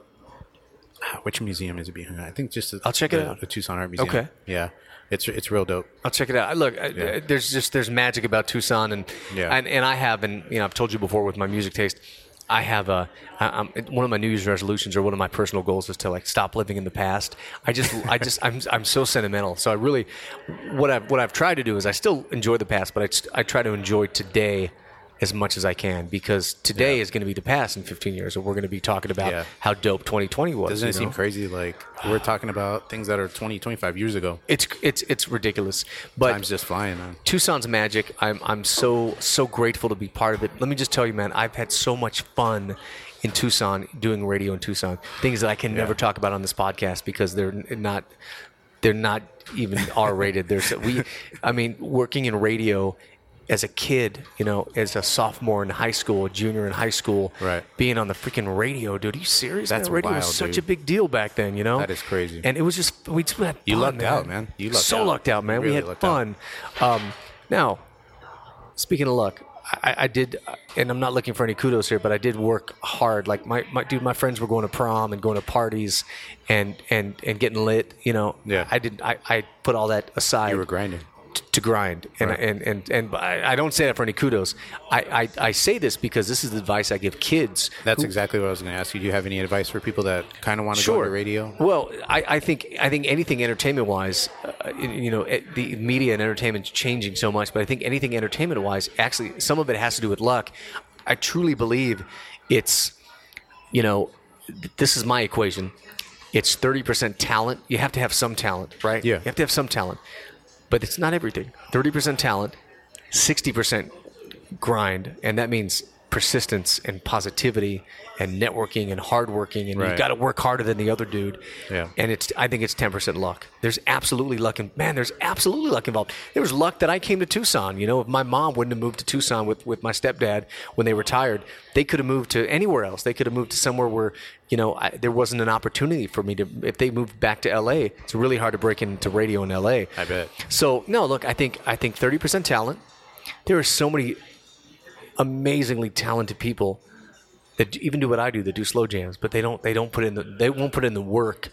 which museum is it behind? I think just the, I'll check it out. The Tucson Art Museum. Okay. Yeah, it's it's real dope. I'll check it out. Look, Yeah. there's just there's magic about Tucson, and Yeah. and, and I have, and you know, I've told you before with my music taste. I have a I'm, one of my New Year's resolutions, or one of my personal goals, is to like stop living in the past. I just, I just, I'm, I'm so sentimental. So I really, what I've, what I've tried to do is I still enjoy the past, but I, I try to enjoy today as much as I can because today Yeah. is going to be the past in 15 years, and we're going to be talking about Yeah. how dope 2020 was. Doesn't it seem crazy? Like we're talking about things that are 20, 25 years ago. It's it's it's ridiculous, but Time's just flying, man. Tucson's magic. I'm I'm so so grateful to be part of it. Let me just tell you, man, I've had so much fun in Tucson doing radio in Tucson. Things that I can never talk about on this podcast because they're not they're not even R rated. There's we I mean, working in radio as a kid, you know, as a sophomore in high school, a junior in high school, Right. being on the freaking radio, dude. Are you serious? That's man? radio wild, was such dude. a big deal back then, you know. That is crazy. And it was just we just had fun, You lucked man. out, man. You lucked so out. lucked out, man. we had fun. Um, now, speaking of luck, I, I did, and I'm not looking for any kudos here, but I did work hard. Like my, my dude, my friends were going to prom and going to parties, and and and getting lit. You know, Yeah. I did. I, I put all that aside You were grinding. T- to grind, and Right. and and and I, don't say that for any kudos. I, I I say this because this is the advice I give kids. That's who- exactly what I was going to ask you. Do you have any advice for people that kind of want to go into radio? well, I, I think I think anything entertainment wise, uh, you know, the media and entertainment's changing so much. But I think anything entertainment wise, actually, some of it has to do with luck. I truly believe it's, you know, this is my equation. It's thirty percent talent. You have to have some talent, right? Yeah. You have to have some talent, but it's not everything. Thirty percent talent, sixty percent grind, and that means persistence and positivity and networking and hard working, and Right. you've got to work harder than the other dude. Yeah. And it's I think it's ten percent luck. There's absolutely luck, and man, there's absolutely luck involved. There was luck that I came to Tucson. You know, if my mom wouldn't have moved to Tucson with with my stepdad when they retired, they could have moved to anywhere else. They could have moved to somewhere where you know I, there wasn't an opportunity for me to. If they moved back to L.A., it's really hard to break into radio in L.A. I bet. So no, look, I think I think thirty percent talent. There are so many amazingly talented people that even do what I do, that do slow jams, but they don't they don't put in the they won't put in the work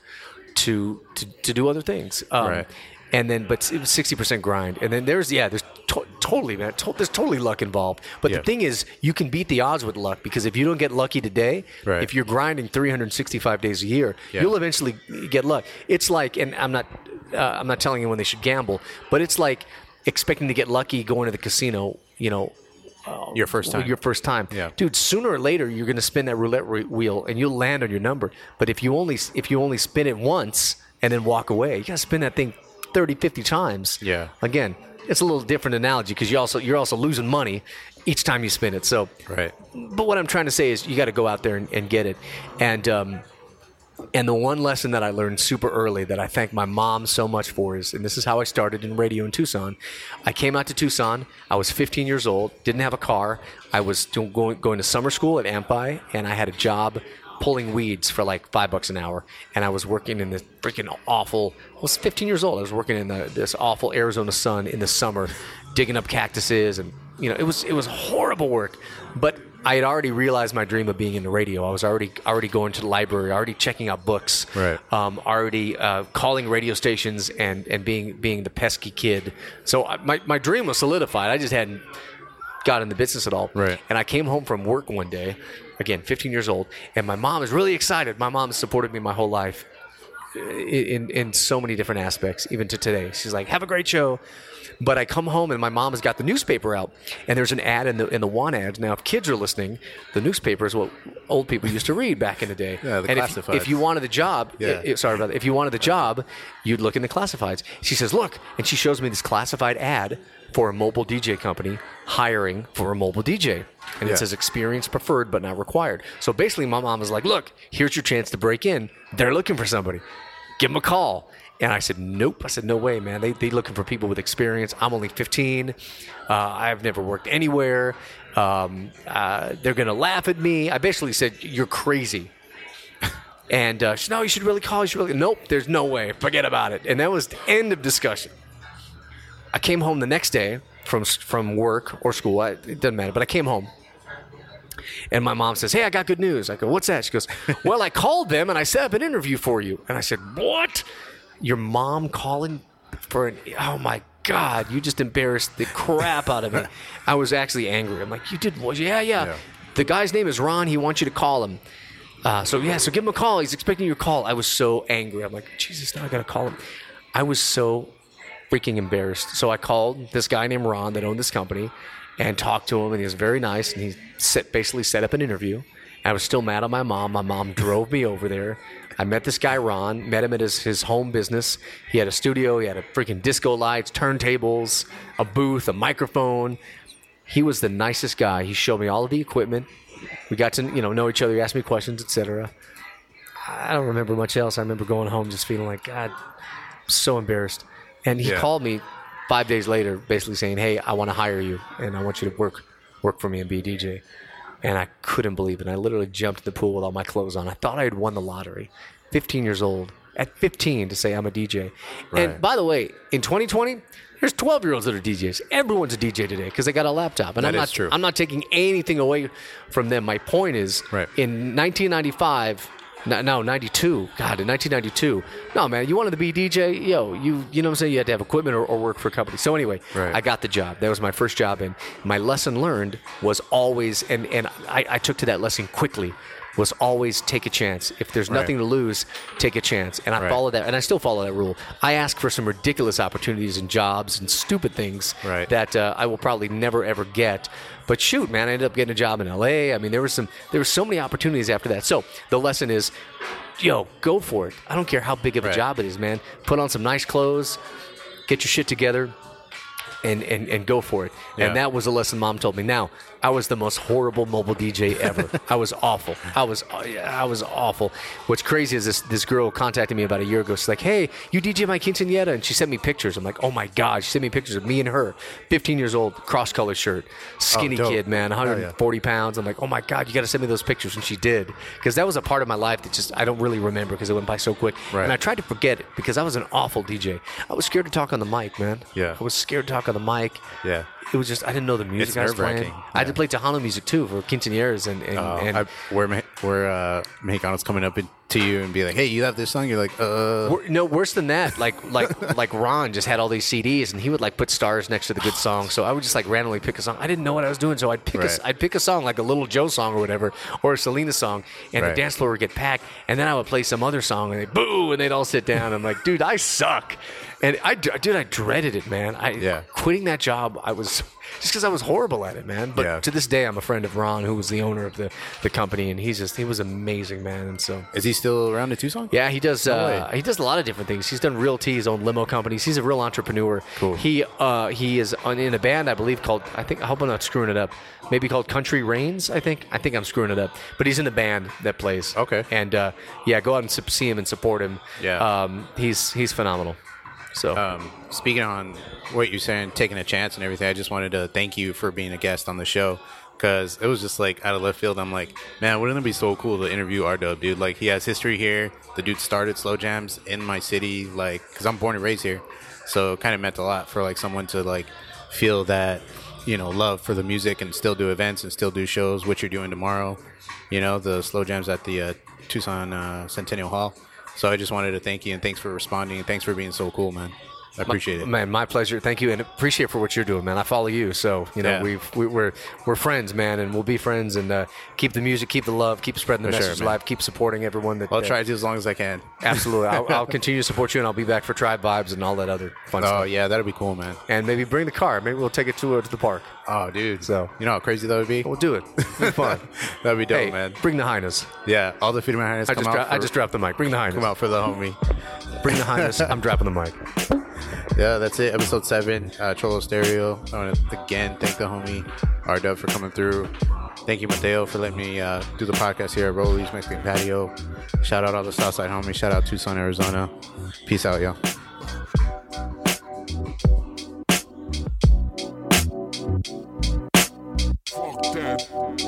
to to, to do other things. Um, Right. And then, but sixty percent grind. And then there's yeah, there's to- totally man, to- there's totally luck involved. But Yeah. the thing is, you can beat the odds with luck because if you don't get lucky today, Right. if you're grinding 365 days a year, Yeah. you'll eventually get luck. It's like, and I'm not uh, I'm not telling anyone they should gamble, but it's like expecting to get lucky going to the casino. You know, Your first time. your first time. Yeah. Dude, sooner or later you're going to spin that roulette re- wheel and you'll land on your number. But if you only if you only spin it once and then walk away, you got to spin that thing 30, 50 times. Yeah. Again, it's a little different analogy because you also you're also losing money each time you spin it. So right. but what I'm trying to say is you got to go out there and, and get it. And um, and the one lesson that I learned super early that I thank my mom so much for is, and this is how I started in radio in Tucson. I came out to Tucson. I was 15 years old, didn't have a car. I was going going to summer school at Amphi, and I had a job pulling weeds for like five bucks an hour. And I was working in this freaking awful. I was 15 years old. I was working in the, this awful Arizona sun in the summer, digging up cactuses, and you know it was it was horrible work, but I had already realized my dream of being in the radio. I was already already going to the library, already checking out books, Right. um, already uh, calling radio stations and, and being being the pesky kid. So I, my my dream was solidified. I just hadn't got in the business at all. Right. And I came home from work one day, again, 15 years old, and my mom is really excited. My mom has supported me my whole life in, in so many different aspects, even to today. She's like, "Have a great show." But I come home and my mom has got the newspaper out, and there's an ad in the in the want ads. Now, if kids are listening, the newspaper is what old people used to read back in the day. Yeah, the and if, classifieds. if you wanted the job, Yeah. i- i- sorry about that. If you wanted the job, you'd look in the classifieds. She says, "Look," and she shows me this classified ad for a mobile DJ company hiring for a mobile DJ. And Yeah. it says experience preferred but not required. So basically, my mom was like, "Look, here's your chance to break in. They're looking for somebody. Give them a call." And I said, "Nope." I said, "No way, man. They they looking for people with experience. I'm only 15. Uh, I've never worked anywhere. Um, uh, they're gonna laugh at me. I basically said, "You're crazy." And uh, she said, no, you should really call. You should really. Nope, there's no way. Forget about it. And that was the end of discussion. I came home the next day from from work or school. I, it doesn't matter. But I came home, and my mom says, "Hey, I got good news." I go, "What's that?" She goes, "Well, I called them and I set up an interview for you." And I said, "What? Your mom calling for an? Oh my God! You just embarrassed the crap out of me." I was actually angry. I'm like, "You did what? Yeah, yeah." Yeah. The guy's name is Ron. He wants you to call him. Uh, so yeah, so give him a call. He's expecting your call. I was so angry. I'm like, Jesus, now I gotta call him. I was so freaking embarrassed. So I called this guy named Ron that owned this company and talked to him, and he was very nice. And he set, basically set up an interview. I was still mad at my mom. My mom drove me over there. I met this guy Ron. Met him at his, his home business. He had a studio. He had a freaking disco lights, turntables, a booth, a microphone. He was the nicest guy. He showed me all of the equipment. We got to you know know each other. He asked me questions, etc. I don't remember much else. I remember going home just feeling like God, so embarrassed. And he Yeah. called me five days later, basically saying, "Hey, I want to hire you, and I want you to work work for me and be a DJ." And I couldn't believe it. I literally jumped in the pool with all my clothes on. I thought I had won the lottery. 15 years old. At 15 to say I'm a DJ. Right. And by the way, in 2020, there's 12 year olds that are DJs. Everyone's a DJ today because they got a laptop. And That I'm not true. I'm not taking anything away from them. My point is, Right. in 1995, no, no, 92. God, in 1992. No, man, you wanted to be DJ? Yo, you you know what I'm saying? You had to have equipment or, or work for a company. So anyway, Right. I got the job. That was my first job. And my lesson learned was always, and, and I, I took to that lesson quickly, was always take a chance. If there's Right. nothing to lose, take a chance. And I Right. followed that, and I still follow that rule. I ask for some ridiculous opportunities and jobs and stupid things Right. that uh, I will probably never ever get. But shoot, man, I ended up getting a job in LA. I mean, there was some, there were so many opportunities after that. So the lesson is, yo, go for it. I don't care how big of a job it is, man. Put on some nice clothes, get your shit together, and and, and go for it. Yeah. And that was a lesson mom told me. Now, I was the most horrible mobile DJ ever. I was awful. I was I was awful. What's crazy is this this girl contacted me about a year ago. She's like, "Hey, you DJ my quinceanera?" And she sent me pictures. I'm like, "Oh my god!" She sent me pictures of me and her, 15 years old, cross color shirt, skinny oh, dope. kid, man, Hell yeah. 140 pounds. I'm like, "Oh my god, you got to send me those pictures." And she did because that was a part of my life that just I don't really remember because it went by so quick. Right. And I tried to forget it because I was an awful DJ. I was scared to talk on the mic, man. Yeah. I was scared to talk on the mic. Yeah. It was just I didn't know the music It's I was playing. nerve-wracking. I had to Yeah. play Tejano music too for quinceañeras and and, Uh, and I, where where uh, Mexicanos coming up in- to you and be like, "Hey, you have this song?" You're like, "Uh." Wor- no worse than that. Like like like Ron just had all these CDs and he would like put stars next to the good songs. So I would just like randomly pick a song. I didn't know what I was doing, so I'd pick a, Right. I'd pick a song like a Little Joe song or whatever, or a Selena song, and Right. the dance floor would get packed. And then I would play some other song and they boo, and they'd all sit down. I'm like, dude, I suck. And I dude, I dreaded it, man. I Yeah. quitting that job. I was just because I was horrible at it, man. But Yeah. to this day, I'm a friend of Ron, who was the owner of the the company, and he's just he was amazing, man. And so. Is he still around in Tucson? Yeah, he does. No uh, he does a lot of different things. He's done realty, his own limo companies. He's a real entrepreneur. Cool. He uh, he is on, in a band, I believe, called. I think. I hope I'm not screwing it up. Maybe called Country Rains. I think. I think I'm screwing it up. But he's in the band that plays. Okay. And uh, yeah, go out and see him and support him. Yeah. Um, he's he's phenomenal. So Um, speaking on what you're saying, taking a chance and everything, I just wanted to thank you for being a guest on the show because it was just like out of left field. I'm like, man, wouldn't it be so cool to interview R Dub, dude? Like, he has history here. The dude started slow jams in my city, like, because I'm born and raised here. So it kind of meant a lot for like someone to like feel that, you know, love for the music and still do events and still do shows, which you're doing tomorrow. You know, the slow jams at the uh, Tucson uh, Centennial Hall. So I just wanted to thank you and thanks for responding and thanks for being so cool, man. I appreciate it. Man, my pleasure. Thank you, and appreciate for what you're doing, man. I follow you, so you know Yeah. we've we, we're we're friends, man, and we'll be friends. And uh, keep the music, keep the love, keep spreading the For message man. alive, keep supporting everyone. That I'll that- try to do as long as I can. Absolutely. I'll, I'll continue to support you, and I'll be back for Tribe Vibes and all that other fun stuff. Oh stuff. yeah, that'd be cool, man. And maybe bring the car. Maybe we'll take it to, uh, to the park. Oh, dude. So- you know how crazy that would be. We'll do it. Be fun. That'd be dope, hey, man. bring the highness. Yeah, all the Feeding My Highness I come just, out. dro- for, I just dropped the mic. Bring the highness. come out for the homie. Bring the highness. I'm dropping the mic. yeah, that's it. Episode seven, uh, Cholo Stereo. I want to again thank the homie R Dub for coming through. Thank you, Mateo, for letting me uh, do the podcast here at Rolly's Mexican Patio. Shout out all the Southside homies. Shout out Tucson, Arizona. Peace out, y'all. Fuck that.